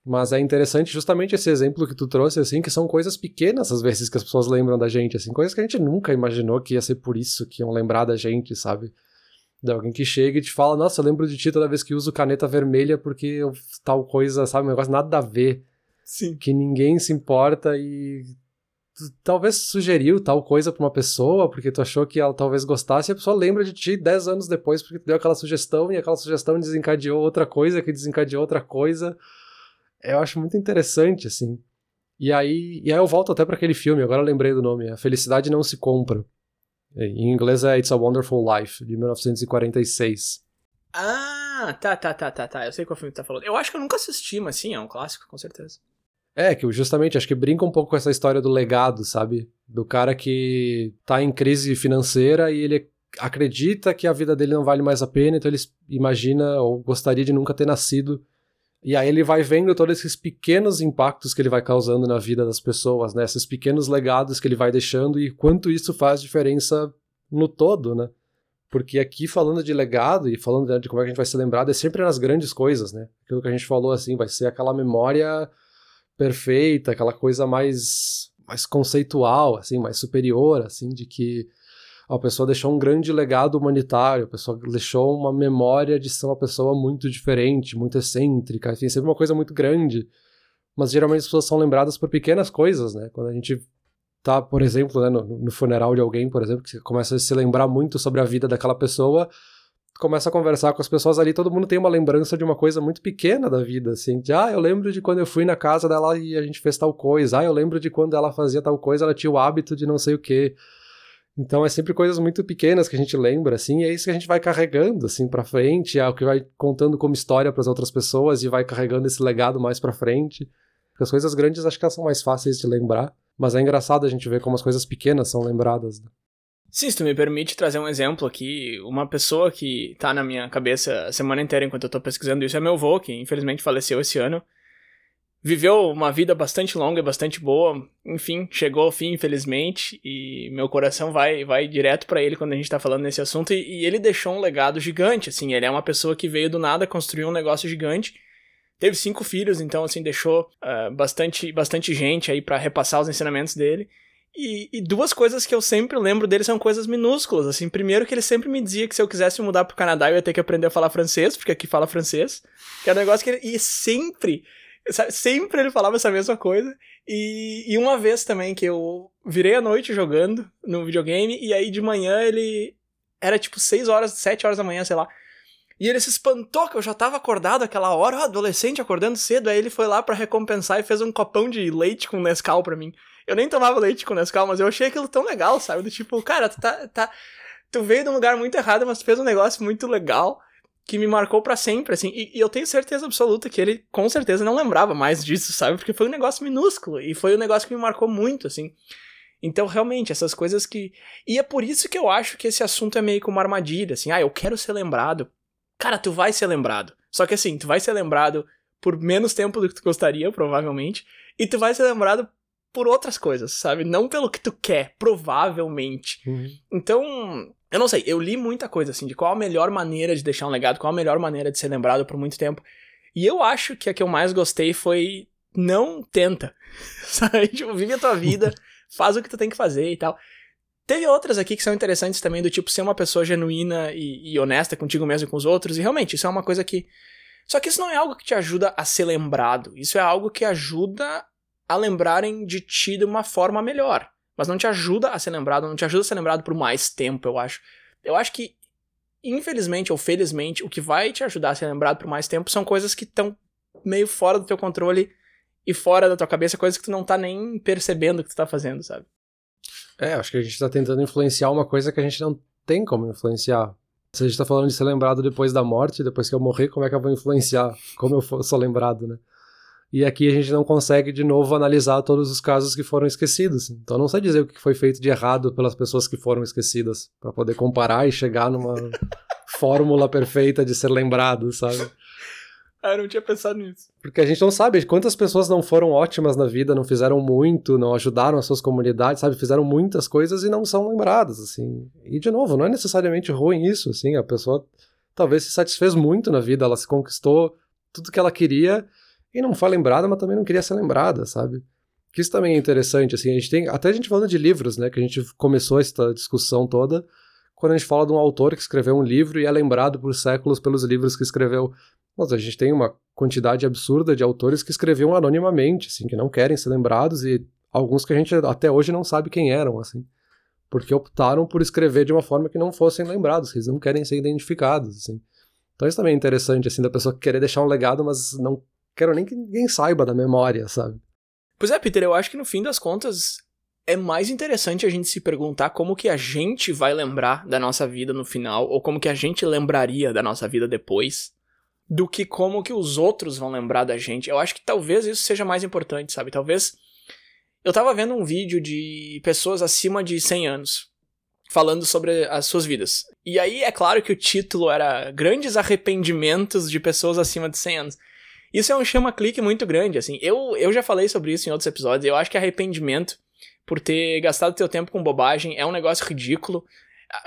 A: Mas é interessante justamente esse exemplo que tu trouxe, assim, que são coisas pequenas às vezes que as pessoas lembram da gente, assim, coisas que a gente nunca imaginou que ia ser por isso que iam lembrar da gente, sabe? De alguém que chega e te fala, nossa, eu lembro de ti toda vez que uso caneta vermelha porque eu, tal coisa, sabe? Um negócio nada a ver.
B: Sim.
A: Que ninguém se importa e tu talvez sugeriu tal coisa pra uma pessoa, porque tu achou que ela talvez gostasse, e a pessoa lembra de ti 10 anos depois, porque tu deu aquela sugestão, e aquela sugestão desencadeou outra coisa, que desencadeou outra coisa. Eu acho muito interessante, assim. E aí, e aí eu volto até para aquele filme, agora eu lembrei do nome, A Felicidade Não Se Compra. Em inglês é It's a Wonderful Life, de 1946.
B: Ah, tá, tá, tá, tá, tá. Eu sei qual filme tu tá falando. Eu acho que eu nunca assisti, mas sim, é um clássico, com certeza.
A: É, que justamente acho que brinca um pouco com essa história do legado, sabe? Do cara que tá em crise financeira e ele acredita que a vida dele não vale mais a pena, então ele imagina ou gostaria de nunca ter nascido. E aí ele vai vendo todos esses pequenos impactos que ele vai causando na vida das pessoas, né? Esses pequenos legados que ele vai deixando e quanto isso faz diferença no todo, né? Porque aqui, falando de legado e falando né, de como é que a gente vai ser lembrado, é sempre nas grandes coisas, né? Aquilo que a gente falou, assim, vai ser aquela memória perfeita, aquela coisa mais, mais conceitual, assim, mais superior, assim, de que a pessoa deixou um grande legado humanitário, a pessoa deixou uma memória de ser uma pessoa muito diferente, muito excêntrica, enfim, sempre uma coisa muito grande. Mas geralmente as pessoas são lembradas por pequenas coisas, né? Quando a gente tá, por exemplo, né, no, no funeral de alguém, por exemplo, que você começa a se lembrar muito sobre a vida daquela pessoa, começa a conversar com as pessoas ali, todo mundo tem uma lembrança de uma coisa muito pequena da vida, assim, de, ah, eu lembro de quando eu fui na casa dela e a gente fez tal coisa, ah, eu lembro de quando ela fazia tal coisa, ela tinha o hábito de não sei o quê. Então é sempre coisas muito pequenas que a gente lembra, assim, e é isso que a gente vai carregando, assim, para frente, é o que vai contando como história para as outras pessoas e vai carregando esse legado mais para frente. Porque as coisas grandes acho que elas são mais fáceis de lembrar, mas é engraçado a gente ver como as coisas pequenas são lembradas. Né?
B: Sim, se tu me permite trazer um exemplo aqui, uma pessoa que tá na minha cabeça a semana inteira enquanto eu tô pesquisando isso é meu avô, que infelizmente faleceu esse ano viveu uma vida bastante longa e bastante boa. Enfim, chegou ao fim, infelizmente, e meu coração vai vai direto para ele quando a gente tá falando nesse assunto. E, e, ele deixou um legado gigante, assim. Ele é uma pessoa que veio do nada, construiu um negócio gigante. Teve cinco filhos, então, assim, deixou uh, bastante, bastante gente aí para repassar os ensinamentos dele. E, e, duas coisas que eu sempre lembro dele são coisas minúsculas, assim. Primeiro que ele sempre me dizia que se eu quisesse mudar pro Canadá eu ia ter que aprender a falar francês, porque aqui fala francês. Que é um negócio que ele... E sempre Sempre ele falava essa mesma coisa. E, e uma vez também que eu virei a noite jogando no videogame, e aí de manhã ele. Era tipo 6 horas, 7 horas da manhã, sei lá. E ele se espantou que eu já tava acordado aquela hora, adolescente acordando cedo. Aí ele foi lá para recompensar e fez um copão de leite com Nescau pra mim. Eu nem tomava leite com Nescau, mas eu achei aquilo tão legal, sabe? Do tipo, cara, tu tá. tá tu veio de um lugar muito errado, mas tu fez um negócio muito legal que me marcou para sempre, assim. E, e, eu tenho certeza absoluta que ele, com certeza, não lembrava mais disso, sabe? Porque foi um negócio minúsculo e foi um negócio que me marcou muito, assim. Então, realmente, essas coisas que. E é por isso que eu acho que esse assunto é meio que uma armadilha, assim. Ah, eu quero ser lembrado. Cara, tu vai ser lembrado. Só que assim, tu vai ser lembrado por menos tempo do que tu gostaria, provavelmente. E tu vai ser lembrado por outras coisas, sabe? Não pelo que tu quer, provavelmente. Uhum. Então, eu não sei, eu li muita coisa assim, de qual a melhor maneira de deixar um legado, qual a melhor maneira de ser lembrado por muito tempo. E eu acho que a que eu mais gostei foi não tenta. Sabe? Tipo, vive a tua vida, faz o que tu tem que fazer e tal. Teve outras aqui que são interessantes também, do tipo ser uma pessoa genuína e, e, honesta contigo mesmo e com os outros. E realmente, isso é uma coisa que. Só que isso não é algo que te ajuda a ser lembrado. Isso é algo que ajuda a lembrarem de ti de uma forma melhor mas não te ajuda a ser lembrado, não te ajuda a ser lembrado por mais tempo, eu acho. Eu acho que, infelizmente ou felizmente, o que vai te ajudar a ser lembrado por mais tempo são coisas que estão meio fora do teu controle e fora da tua cabeça, coisas que tu não tá nem percebendo que tu tá fazendo, sabe?
A: É, acho que a gente tá tentando influenciar uma coisa que a gente não tem como influenciar. Se a gente tá falando de ser lembrado depois da morte, depois que eu morrer, como é que eu vou influenciar? Como eu sou lembrado, né? E aqui a gente não consegue de novo analisar todos os casos que foram esquecidos. Então não sei dizer o que foi feito de errado pelas pessoas que foram esquecidas, para poder comparar e chegar numa fórmula perfeita de ser lembrado, sabe?
B: Ah, eu não tinha pensado nisso.
A: Porque a gente não sabe quantas pessoas não foram ótimas na vida, não fizeram muito, não ajudaram as suas comunidades, sabe? Fizeram muitas coisas e não são lembradas, assim. E, de novo, não é necessariamente ruim isso, assim. A pessoa talvez se satisfez muito na vida, ela se conquistou tudo que ela queria e não foi lembrada, mas também não queria ser lembrada, sabe? Que isso também é interessante, assim, a gente tem, até a gente falando de livros, né, que a gente começou essa discussão toda, quando a gente fala de um autor que escreveu um livro e é lembrado por séculos pelos livros que escreveu. Mas a gente tem uma quantidade absurda de autores que escreviam anonimamente, assim, que não querem ser lembrados e alguns que a gente até hoje não sabe quem eram, assim, porque optaram por escrever de uma forma que não fossem lembrados, que eles não querem ser identificados, assim. Então isso também é interessante, assim, da pessoa querer deixar um legado, mas não quero nem que ninguém saiba da memória, sabe?
B: Pois é, Peter, eu acho que no fim das contas é mais interessante a gente se perguntar como que a gente vai lembrar da nossa vida no final, ou como que a gente lembraria da nossa vida depois, do que como que os outros vão lembrar da gente. Eu acho que talvez isso seja mais importante, sabe? Talvez. Eu tava vendo um vídeo de pessoas acima de 100 anos falando sobre as suas vidas. E aí é claro que o título era Grandes Arrependimentos de Pessoas acima de 100 anos. Isso é um chama-clique muito grande, assim. Eu, eu já falei sobre isso em outros episódios. Eu acho que arrependimento por ter gastado teu tempo com bobagem é um negócio ridículo.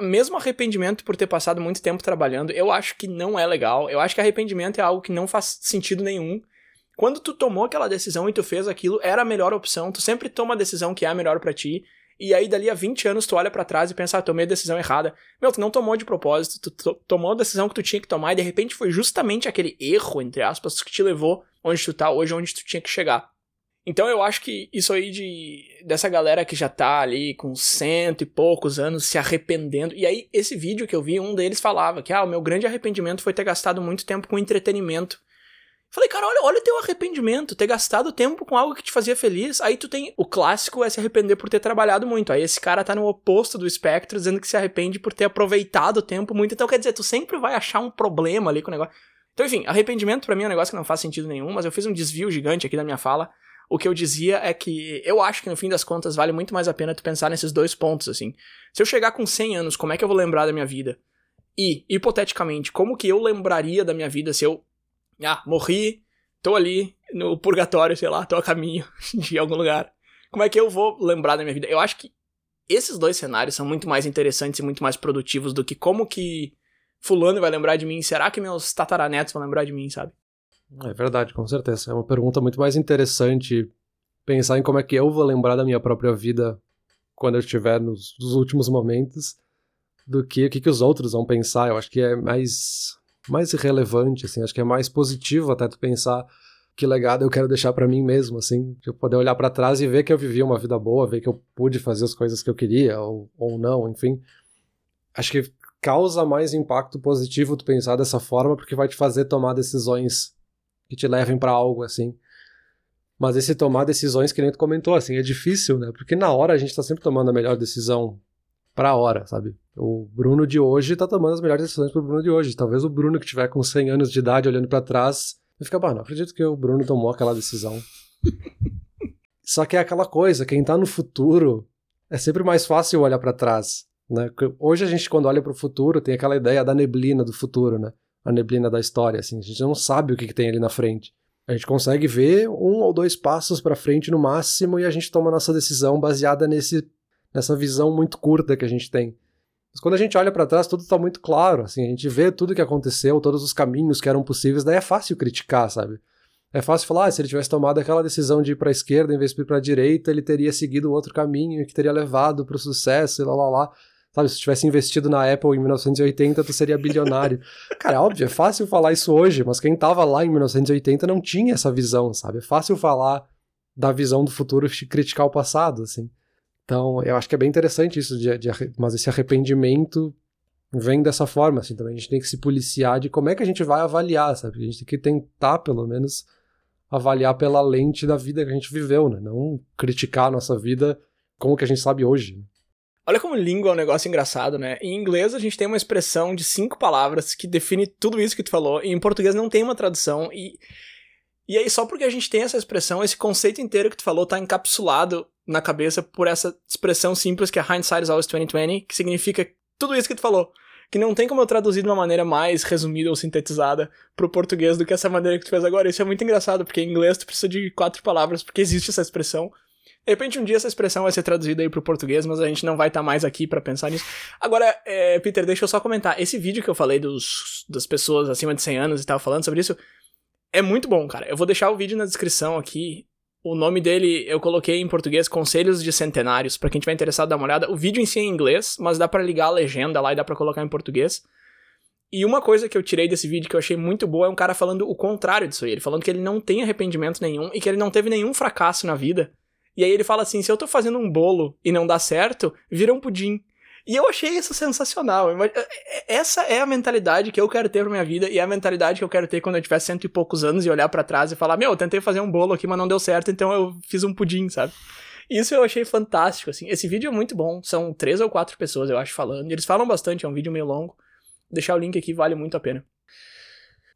B: mesmo arrependimento por ter passado muito tempo trabalhando, eu acho que não é legal. Eu acho que arrependimento é algo que não faz sentido nenhum. Quando tu tomou aquela decisão e tu fez aquilo, era a melhor opção. Tu sempre toma a decisão que é a melhor para ti. E aí, dali a 20 anos, tu olha para trás e pensa, ah, tomei a decisão errada. Meu, tu não tomou de propósito, tu tomou a decisão que tu tinha que tomar e de repente foi justamente aquele erro, entre aspas, que te levou onde tu tá hoje, onde tu tinha que chegar. Então eu acho que isso aí de dessa galera que já tá ali com cento e poucos anos se arrependendo. E aí, esse vídeo que eu vi, um deles falava que ah, o meu grande arrependimento foi ter gastado muito tempo com entretenimento. Falei, cara, olha, olha o teu arrependimento, ter gastado tempo com algo que te fazia feliz. Aí tu tem. O clássico é se arrepender por ter trabalhado muito. Aí esse cara tá no oposto do espectro, dizendo que se arrepende por ter aproveitado o tempo muito. Então quer dizer, tu sempre vai achar um problema ali com o negócio. Então, enfim, arrependimento para mim é um negócio que não faz sentido nenhum, mas eu fiz um desvio gigante aqui da minha fala. O que eu dizia é que eu acho que no fim das contas vale muito mais a pena tu pensar nesses dois pontos, assim. Se eu chegar com 100 anos, como é que eu vou lembrar da minha vida? E, hipoteticamente, como que eu lembraria da minha vida se eu ah, morri, tô ali no purgatório, sei lá, tô a caminho de algum lugar. Como é que eu vou lembrar da minha vida? Eu acho que esses dois cenários são muito mais interessantes e muito mais produtivos do que como que fulano vai lembrar de mim. Será que meus tataranetos vão lembrar de mim, sabe?
A: É verdade, com certeza. É uma pergunta muito mais interessante pensar em como é que eu vou lembrar da minha própria vida quando eu estiver nos, nos últimos momentos do que o que, que os outros vão pensar. Eu acho que é mais mais relevante, assim, acho que é mais positivo até tu pensar que legado eu quero deixar para mim mesmo, assim, eu poder olhar para trás e ver que eu vivi uma vida boa, ver que eu pude fazer as coisas que eu queria ou, ou não, enfim. Acho que causa mais impacto positivo tu pensar dessa forma porque vai te fazer tomar decisões que te levem para algo assim. Mas esse tomar decisões que nem tu comentou, assim, é difícil, né? Porque na hora a gente tá sempre tomando a melhor decisão pra hora, sabe? O Bruno de hoje tá tomando as melhores decisões pro Bruno de hoje. Talvez o Bruno que tiver com 100 anos de idade olhando para trás vai ficar, bah, não acredito que o Bruno tomou aquela decisão. Só que é aquela coisa, quem tá no futuro é sempre mais fácil olhar para trás, né? Hoje a gente quando olha para o futuro tem aquela ideia da neblina do futuro, né? A neblina da história, assim, a gente não sabe o que, que tem ali na frente. A gente consegue ver um ou dois passos para frente no máximo e a gente toma nossa decisão baseada nesse nessa visão muito curta que a gente tem. Mas quando a gente olha para trás, tudo está muito claro, assim, a gente vê tudo que aconteceu, todos os caminhos que eram possíveis, daí é fácil criticar, sabe? É fácil falar, ah, se ele tivesse tomado aquela decisão de ir para a esquerda em vez de ir para a direita, ele teria seguido outro caminho que teria levado para o sucesso e lá lá lá. Sabe, se tivesse investido na Apple em 1980, tu seria bilionário. Cara, é óbvio, é fácil falar isso hoje, mas quem tava lá em 1980 não tinha essa visão, sabe? É fácil falar da visão do futuro e criticar o passado, assim. Então, eu acho que é bem interessante isso, de, de, mas esse arrependimento vem dessa forma, assim, também. A gente tem que se policiar de como é que a gente vai avaliar, sabe? A gente tem que tentar, pelo menos, avaliar pela lente da vida que a gente viveu, né? Não criticar a nossa vida como que a gente sabe hoje.
B: Olha como língua é um negócio engraçado, né? Em inglês a gente tem uma expressão de cinco palavras que define tudo isso que tu falou, e em português não tem uma tradução, e e aí, só porque a gente tem essa expressão, esse conceito inteiro que tu falou tá encapsulado na cabeça por essa expressão simples que é hindsight is always 2020, que significa tudo isso que tu falou. Que não tem como eu traduzir de uma maneira mais resumida ou sintetizada pro português do que essa maneira que tu fez agora. Isso é muito engraçado, porque em inglês tu precisa de quatro palavras, porque existe essa expressão. De repente, um dia essa expressão vai ser traduzida aí pro português, mas a gente não vai estar tá mais aqui para pensar nisso. Agora, é, Peter, deixa eu só comentar. Esse vídeo que eu falei dos, das pessoas acima de 100 anos e tal, falando sobre isso, é muito bom, cara. Eu vou deixar o vídeo na descrição aqui. O nome dele eu coloquei em português Conselhos de Centenários, para quem tiver interessado dar uma olhada. O vídeo em si é em inglês, mas dá para ligar a legenda lá e dá para colocar em português. E uma coisa que eu tirei desse vídeo que eu achei muito boa é um cara falando o contrário disso aí. Ele falando que ele não tem arrependimento nenhum e que ele não teve nenhum fracasso na vida. E aí ele fala assim: se eu tô fazendo um bolo e não dá certo, vira um pudim. E eu achei isso sensacional. É, é, essa é a mentalidade que eu quero ter pra minha vida e é a mentalidade que eu quero ter quando eu tiver cento e poucos anos e olhar para trás e falar: Meu, eu tentei fazer um bolo aqui, mas não deu certo, então eu fiz um pudim, sabe? Isso eu achei fantástico, assim. Esse vídeo é muito bom. São três ou quatro pessoas, eu acho, falando. Eles falam bastante, é um vídeo meio longo. Vou deixar o link aqui, vale muito a pena.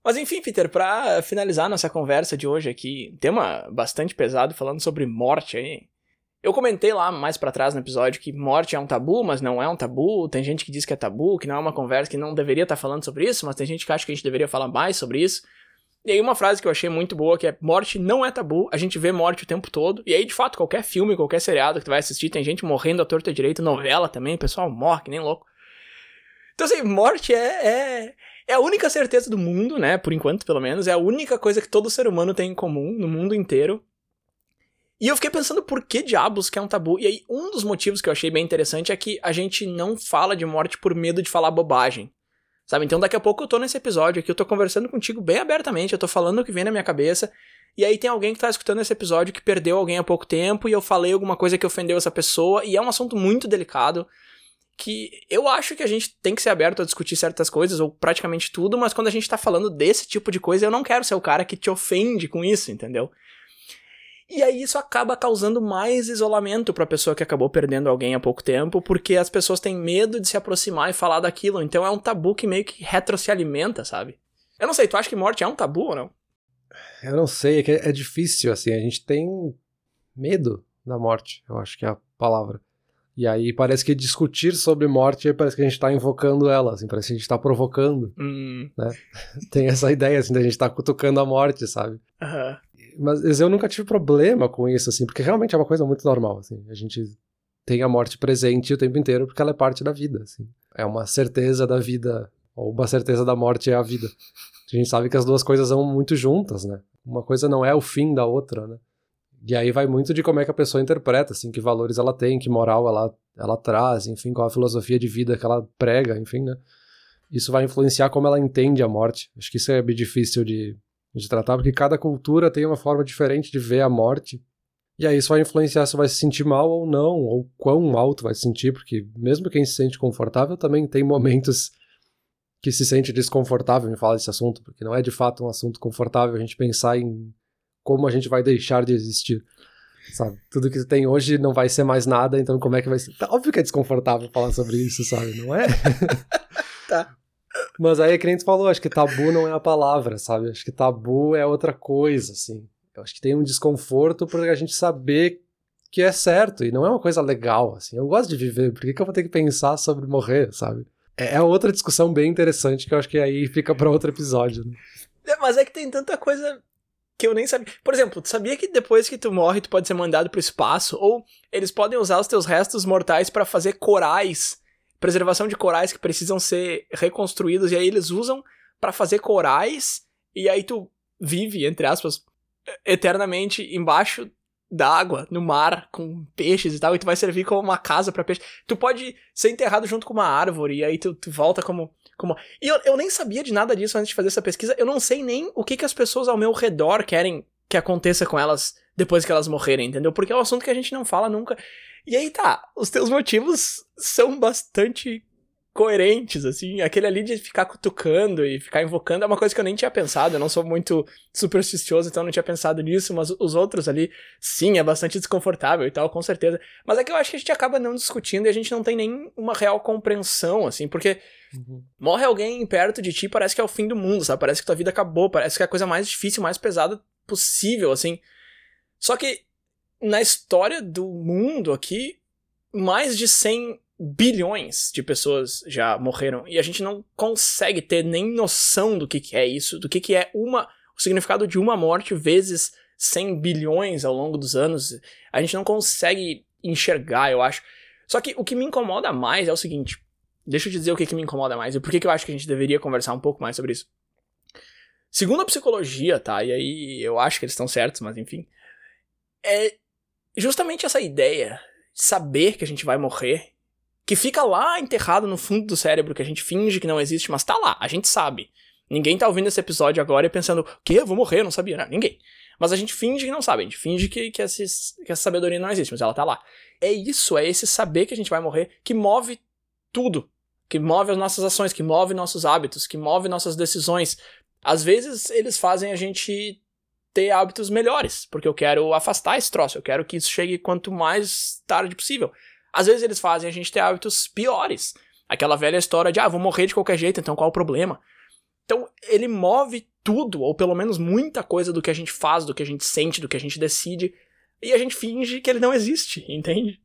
B: Mas enfim, Peter, para finalizar nossa conversa de hoje aqui, tema bastante pesado falando sobre morte aí. Eu comentei lá mais para trás no episódio que morte é um tabu, mas não é um tabu. Tem gente que diz que é tabu, que não é uma conversa que não deveria estar tá falando sobre isso, mas tem gente que acha que a gente deveria falar mais sobre isso. E aí uma frase que eu achei muito boa que é morte não é tabu, a gente vê morte o tempo todo. E aí de fato qualquer filme, qualquer seriado que tu vai assistir, tem gente morrendo à torta direita, novela também, o pessoal morre que nem louco. Então, assim, morte é, é, é a única certeza do mundo, né? Por enquanto, pelo menos. É a única coisa que todo ser humano tem em comum no mundo inteiro. E eu fiquei pensando por que diabos que é um tabu. E aí, um dos motivos que eu achei bem interessante é que a gente não fala de morte por medo de falar bobagem. Sabe? Então, daqui a pouco eu tô nesse episódio aqui, eu tô conversando contigo bem abertamente, eu tô falando o que vem na minha cabeça. E aí tem alguém que tá escutando esse episódio que perdeu alguém há pouco tempo e eu falei alguma coisa que ofendeu essa pessoa. E é um assunto muito delicado que eu acho que a gente tem que ser aberto a discutir certas coisas, ou praticamente tudo, mas quando a gente tá falando desse tipo de coisa, eu não quero ser o cara que te ofende com isso, entendeu? E aí isso acaba causando mais isolamento para a pessoa que acabou perdendo alguém há pouco tempo, porque as pessoas têm medo de se aproximar e falar daquilo. Então é um tabu que meio que retro se alimenta, sabe? Eu não sei, tu acha que morte é um tabu ou não?
A: Eu não sei, é que é difícil, assim, a gente tem medo da morte, eu acho que é a palavra. E aí parece que discutir sobre morte parece que a gente tá invocando ela, assim, parece que a gente tá provocando,
B: hum.
A: né? Tem essa ideia, assim, da gente tá cutucando a morte, sabe?
B: Uhum.
A: Mas eu nunca tive problema com isso, assim, porque realmente é uma coisa muito normal, assim. A gente tem a morte presente o tempo inteiro porque ela é parte da vida, assim. É uma certeza da vida, ou uma certeza da morte é a vida. A gente sabe que as duas coisas são muito juntas, né? Uma coisa não é o fim da outra, né? E aí vai muito de como é que a pessoa interpreta, assim, que valores ela tem, que moral ela, ela traz, enfim, qual a filosofia de vida que ela prega, enfim, né? Isso vai influenciar como ela entende a morte. Acho que isso é bem difícil de, de tratar, porque cada cultura tem uma forma diferente de ver a morte. E aí isso vai influenciar se vai se sentir mal ou não, ou quão mal tu vai se sentir, porque mesmo quem se sente confortável também tem momentos que se sente desconfortável em falar desse assunto, porque não é de fato um assunto confortável a gente pensar em como a gente vai deixar de existir. Sabe? Tudo que tem hoje não vai ser mais nada, então como é que vai ser? Tá, óbvio que é desconfortável falar sobre isso, sabe? Não é?
B: tá.
A: Mas aí, que nem tu falou, acho que tabu não é a palavra, sabe? Acho que tabu é outra coisa, assim. Eu acho que tem um desconforto por a gente saber que é certo e não é uma coisa legal, assim. Eu gosto de viver, por que, que eu vou ter que pensar sobre morrer, sabe? É, é outra discussão bem interessante que eu acho que aí fica para outro episódio. Né?
B: É, mas é que tem tanta coisa que eu nem sabia. Por exemplo, tu sabia que depois que tu morre, tu pode ser mandado pro espaço? Ou eles podem usar os teus restos mortais para fazer corais, preservação de corais que precisam ser reconstruídos, e aí eles usam para fazer corais, e aí tu vive, entre aspas, eternamente embaixo d'água, no mar, com peixes e tal, e tu vai servir como uma casa para peixe. Tu pode ser enterrado junto com uma árvore, e aí tu, tu volta como. como... E eu, eu nem sabia de nada disso antes de fazer essa pesquisa, eu não sei nem o que, que as pessoas ao meu redor querem que aconteça com elas depois que elas morrerem, entendeu? Porque é um assunto que a gente não fala nunca. E aí tá, os teus motivos são bastante coerentes, assim. Aquele ali de ficar cutucando e ficar invocando é uma coisa que eu nem tinha pensado. Eu não sou muito supersticioso, então não tinha pensado nisso, mas os outros ali, sim, é bastante desconfortável e tal, com certeza. Mas é que eu acho que a gente acaba não discutindo e a gente não tem nem uma real compreensão, assim, porque uhum. morre alguém perto de ti, parece que é o fim do mundo, sabe? Parece que tua vida acabou, parece que é a coisa mais difícil, mais pesada possível, assim. Só que na história do mundo aqui, mais de 100 bilhões de pessoas já morreram e a gente não consegue ter nem noção do que, que é isso, do que, que é uma o significado de uma morte vezes 100 bilhões ao longo dos anos. A gente não consegue enxergar, eu acho. Só que o que me incomoda mais é o seguinte. Deixa eu te dizer o que, que me incomoda mais e por que, que eu acho que a gente deveria conversar um pouco mais sobre isso. Segundo a psicologia, tá? E aí eu acho que eles estão certos, mas enfim. É justamente essa ideia de saber que a gente vai morrer que fica lá enterrado no fundo do cérebro, que a gente finge que não existe, mas tá lá, a gente sabe. Ninguém tá ouvindo esse episódio agora e pensando, o quê? Eu vou morrer, eu não sabia, não, ninguém. Mas a gente finge que não sabe, a gente finge que, que, que essa sabedoria não existe, mas ela tá lá. É isso, é esse saber que a gente vai morrer que move tudo. Que move as nossas ações, que move nossos hábitos, que move nossas decisões. Às vezes eles fazem a gente ter hábitos melhores, porque eu quero afastar esse troço, eu quero que isso chegue quanto mais tarde possível. Às vezes eles fazem a gente ter hábitos piores. Aquela velha história de, ah, vou morrer de qualquer jeito, então qual o problema? Então, ele move tudo, ou pelo menos muita coisa do que a gente faz, do que a gente sente, do que a gente decide, e a gente finge que ele não existe, entende?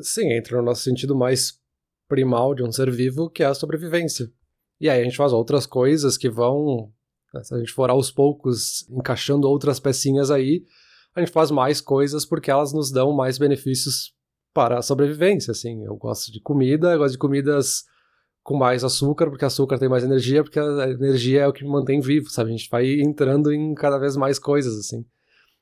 A: Sim, entra no nosso sentido mais primal de um ser vivo, que é a sobrevivência. E aí a gente faz outras coisas que vão, se a gente for aos poucos encaixando outras pecinhas aí, a gente faz mais coisas porque elas nos dão mais benefícios para a sobrevivência, assim. Eu gosto de comida, eu gosto de comidas com mais açúcar, porque açúcar tem mais energia, porque a energia é o que me mantém vivo, sabe? A gente vai entrando em cada vez mais coisas, assim.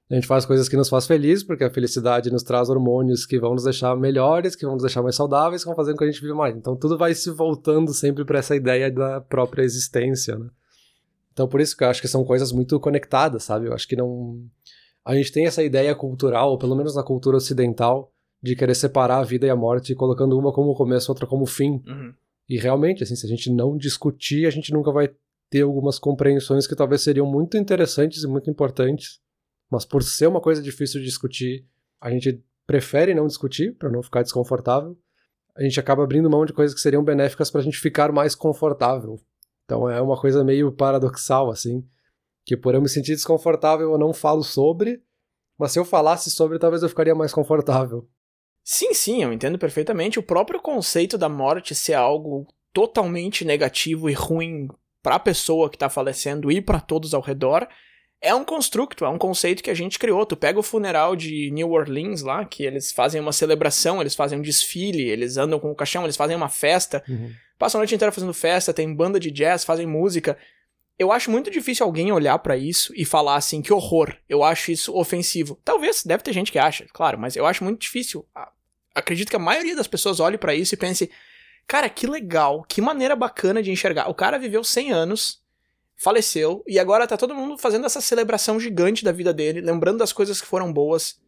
A: A gente faz coisas que nos faz felizes, porque a felicidade nos traz hormônios que vão nos deixar melhores, que vão nos deixar mais saudáveis, que vão fazer com que a gente viva mais. Então tudo vai se voltando sempre para essa ideia da própria existência, né? Então por isso que eu acho que são coisas muito conectadas, sabe? Eu acho que não a gente tem essa ideia cultural, ou pelo menos na cultura ocidental, de querer separar a vida e a morte, colocando uma como começo, outra como fim.
B: Uhum.
A: E realmente, assim, se a gente não discutir, a gente nunca vai ter algumas compreensões que talvez seriam muito interessantes e muito importantes mas por ser uma coisa difícil de discutir, a gente prefere não discutir para não ficar desconfortável. A gente acaba abrindo mão de coisas que seriam benéficas para a gente ficar mais confortável. Então é uma coisa meio paradoxal assim, que por eu me sentir desconfortável eu não falo sobre, mas se eu falasse sobre talvez eu ficaria mais confortável.
B: Sim, sim, eu entendo perfeitamente. O próprio conceito da morte ser algo totalmente negativo e ruim para a pessoa que está falecendo e para todos ao redor é um construto, é um conceito que a gente criou. Tu pega o funeral de New Orleans lá, que eles fazem uma celebração, eles fazem um desfile, eles andam com o caixão, eles fazem uma festa,
A: uhum.
B: passam a noite inteira fazendo festa, tem banda de jazz, fazem música. Eu acho muito difícil alguém olhar para isso e falar assim, que horror, eu acho isso ofensivo. Talvez, deve ter gente que acha, claro, mas eu acho muito difícil. Acredito que a maioria das pessoas olhe para isso e pense, cara, que legal, que maneira bacana de enxergar. O cara viveu 100 anos, faleceu e agora tá todo mundo fazendo essa celebração gigante da vida dele, lembrando das coisas que foram boas.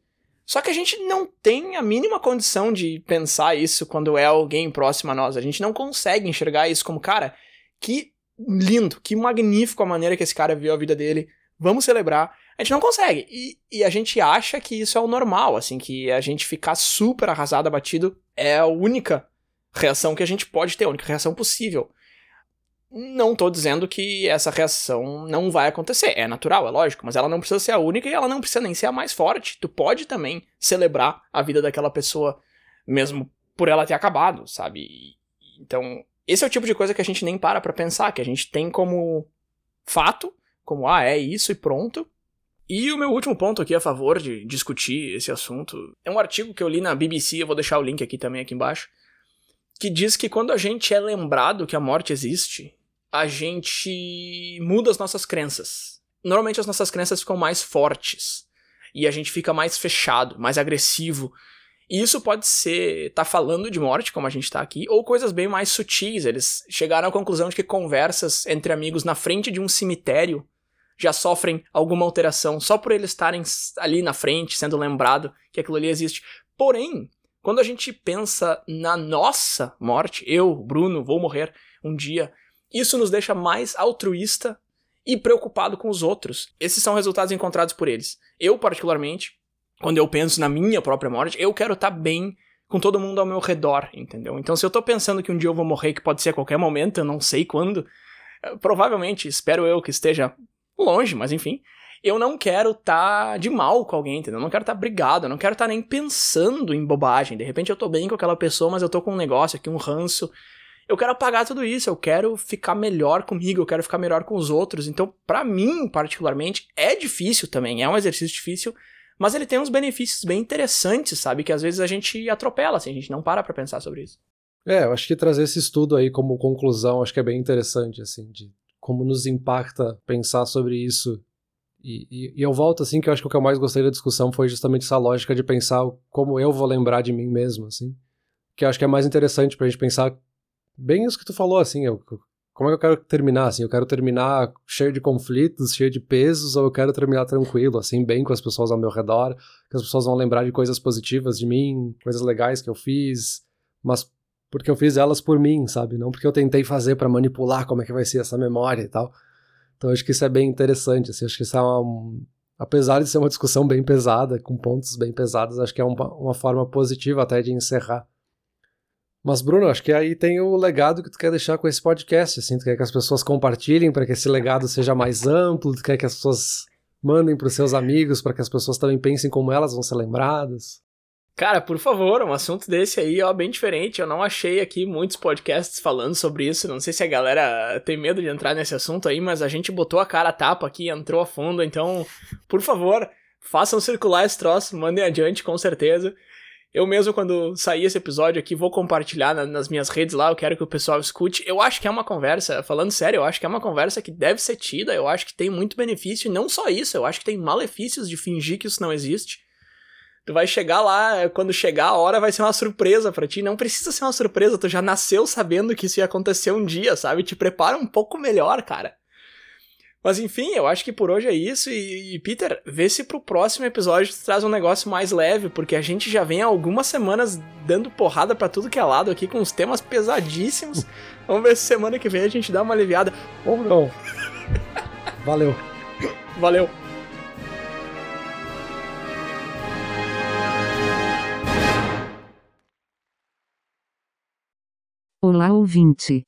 B: Só que a gente não tem a mínima condição de pensar isso quando é alguém próximo a nós. A gente não consegue enxergar isso como, cara, que lindo, que magnífico a maneira que esse cara viu a vida dele. Vamos celebrar. A gente não consegue. E, e a gente acha que isso é o normal, assim, que a gente ficar super arrasado, abatido, é a única reação que a gente pode ter, a única reação possível. Não tô dizendo que essa reação não vai acontecer. É natural, é lógico, mas ela não precisa ser a única e ela não precisa nem ser a mais forte. Tu pode também celebrar a vida daquela pessoa, mesmo por ela ter acabado, sabe? Então, esse é o tipo de coisa que a gente nem para pra pensar, que a gente tem como fato, como, ah, é isso e pronto. E o meu último ponto aqui a favor de discutir esse assunto é um artigo que eu li na BBC, eu vou deixar o link aqui também aqui embaixo, que diz que quando a gente é lembrado que a morte existe, a gente muda as nossas crenças. Normalmente as nossas crenças ficam mais fortes e a gente fica mais fechado, mais agressivo. E isso pode ser tá falando de morte, como a gente tá aqui, ou coisas bem mais sutis. Eles chegaram à conclusão de que conversas entre amigos na frente de um cemitério já sofrem alguma alteração só por eles estarem ali na frente, sendo lembrado que aquilo ali existe. Porém, quando a gente pensa na nossa morte, eu, Bruno, vou morrer um dia, isso nos deixa mais altruísta e preocupado com os outros. Esses são resultados encontrados por eles. Eu, particularmente, quando eu penso na minha própria morte, eu quero estar tá bem com todo mundo ao meu redor, entendeu? Então, se eu tô pensando que um dia eu vou morrer, que pode ser a qualquer momento, eu não sei quando, eh, provavelmente, espero eu que esteja longe, mas enfim, eu não quero estar tá de mal com alguém, entendeu? Eu não quero estar tá brigado, eu não quero estar tá nem pensando em bobagem. De repente eu tô bem com aquela pessoa, mas eu tô com um negócio aqui, um ranço, eu quero apagar tudo isso, eu quero ficar melhor comigo, eu quero ficar melhor com os outros. Então, para mim, particularmente, é difícil também, é um exercício difícil, mas ele tem uns benefícios bem interessantes, sabe? Que às vezes a gente atropela, assim, a gente não para pra pensar sobre isso.
A: É, eu acho que trazer esse estudo aí como conclusão, acho que é bem interessante, assim, de como nos impacta pensar sobre isso. E, e, e eu volto, assim, que eu acho que o que eu mais gostei da discussão foi justamente essa lógica de pensar como eu vou lembrar de mim mesmo, assim. Que eu acho que é mais interessante pra gente pensar bem isso que tu falou, assim, eu, como é que eu quero terminar, assim, eu quero terminar cheio de conflitos, cheio de pesos, ou eu quero terminar tranquilo, assim, bem com as pessoas ao meu redor, que as pessoas vão lembrar de coisas positivas de mim, coisas legais que eu fiz, mas porque eu fiz elas por mim, sabe? Não porque eu tentei fazer para manipular como é que vai ser essa memória e tal. Então acho que isso é bem interessante, assim, acho que isso é uma, apesar de ser uma discussão bem pesada, com pontos bem pesados, acho que é uma, uma forma positiva até de encerrar mas, Bruno, acho que aí tem o legado que tu quer deixar com esse podcast, assim, tu quer que as pessoas compartilhem para que esse legado seja mais amplo, tu quer que as pessoas mandem para os seus amigos para que as pessoas também pensem como elas vão ser lembradas.
B: Cara, por favor, um assunto desse aí, ó, bem diferente. Eu não achei aqui muitos podcasts falando sobre isso. Não sei se a galera tem medo de entrar nesse assunto aí, mas a gente botou a cara a tapa aqui, entrou a fundo. Então, por favor, façam circular esse troço, mandem adiante com certeza. Eu mesmo, quando sair esse episódio aqui, vou compartilhar na, nas minhas redes lá, eu quero que o pessoal escute. Eu acho que é uma conversa, falando sério, eu acho que é uma conversa que deve ser tida, eu acho que tem muito benefício, e não só isso, eu acho que tem malefícios de fingir que isso não existe. Tu vai chegar lá, quando chegar a hora vai ser uma surpresa para ti. Não precisa ser uma surpresa, tu já nasceu sabendo que isso ia acontecer um dia, sabe? Te prepara um pouco melhor, cara. Mas enfim, eu acho que por hoje é isso. E, e, Peter, vê se pro próximo episódio tu traz um negócio mais leve, porque a gente já vem há algumas semanas dando porrada para tudo que é lado aqui com uns temas pesadíssimos. Vamos ver se semana que vem a gente dá uma aliviada.
A: Ou não. Valeu.
B: Valeu.
C: Olá ouvinte.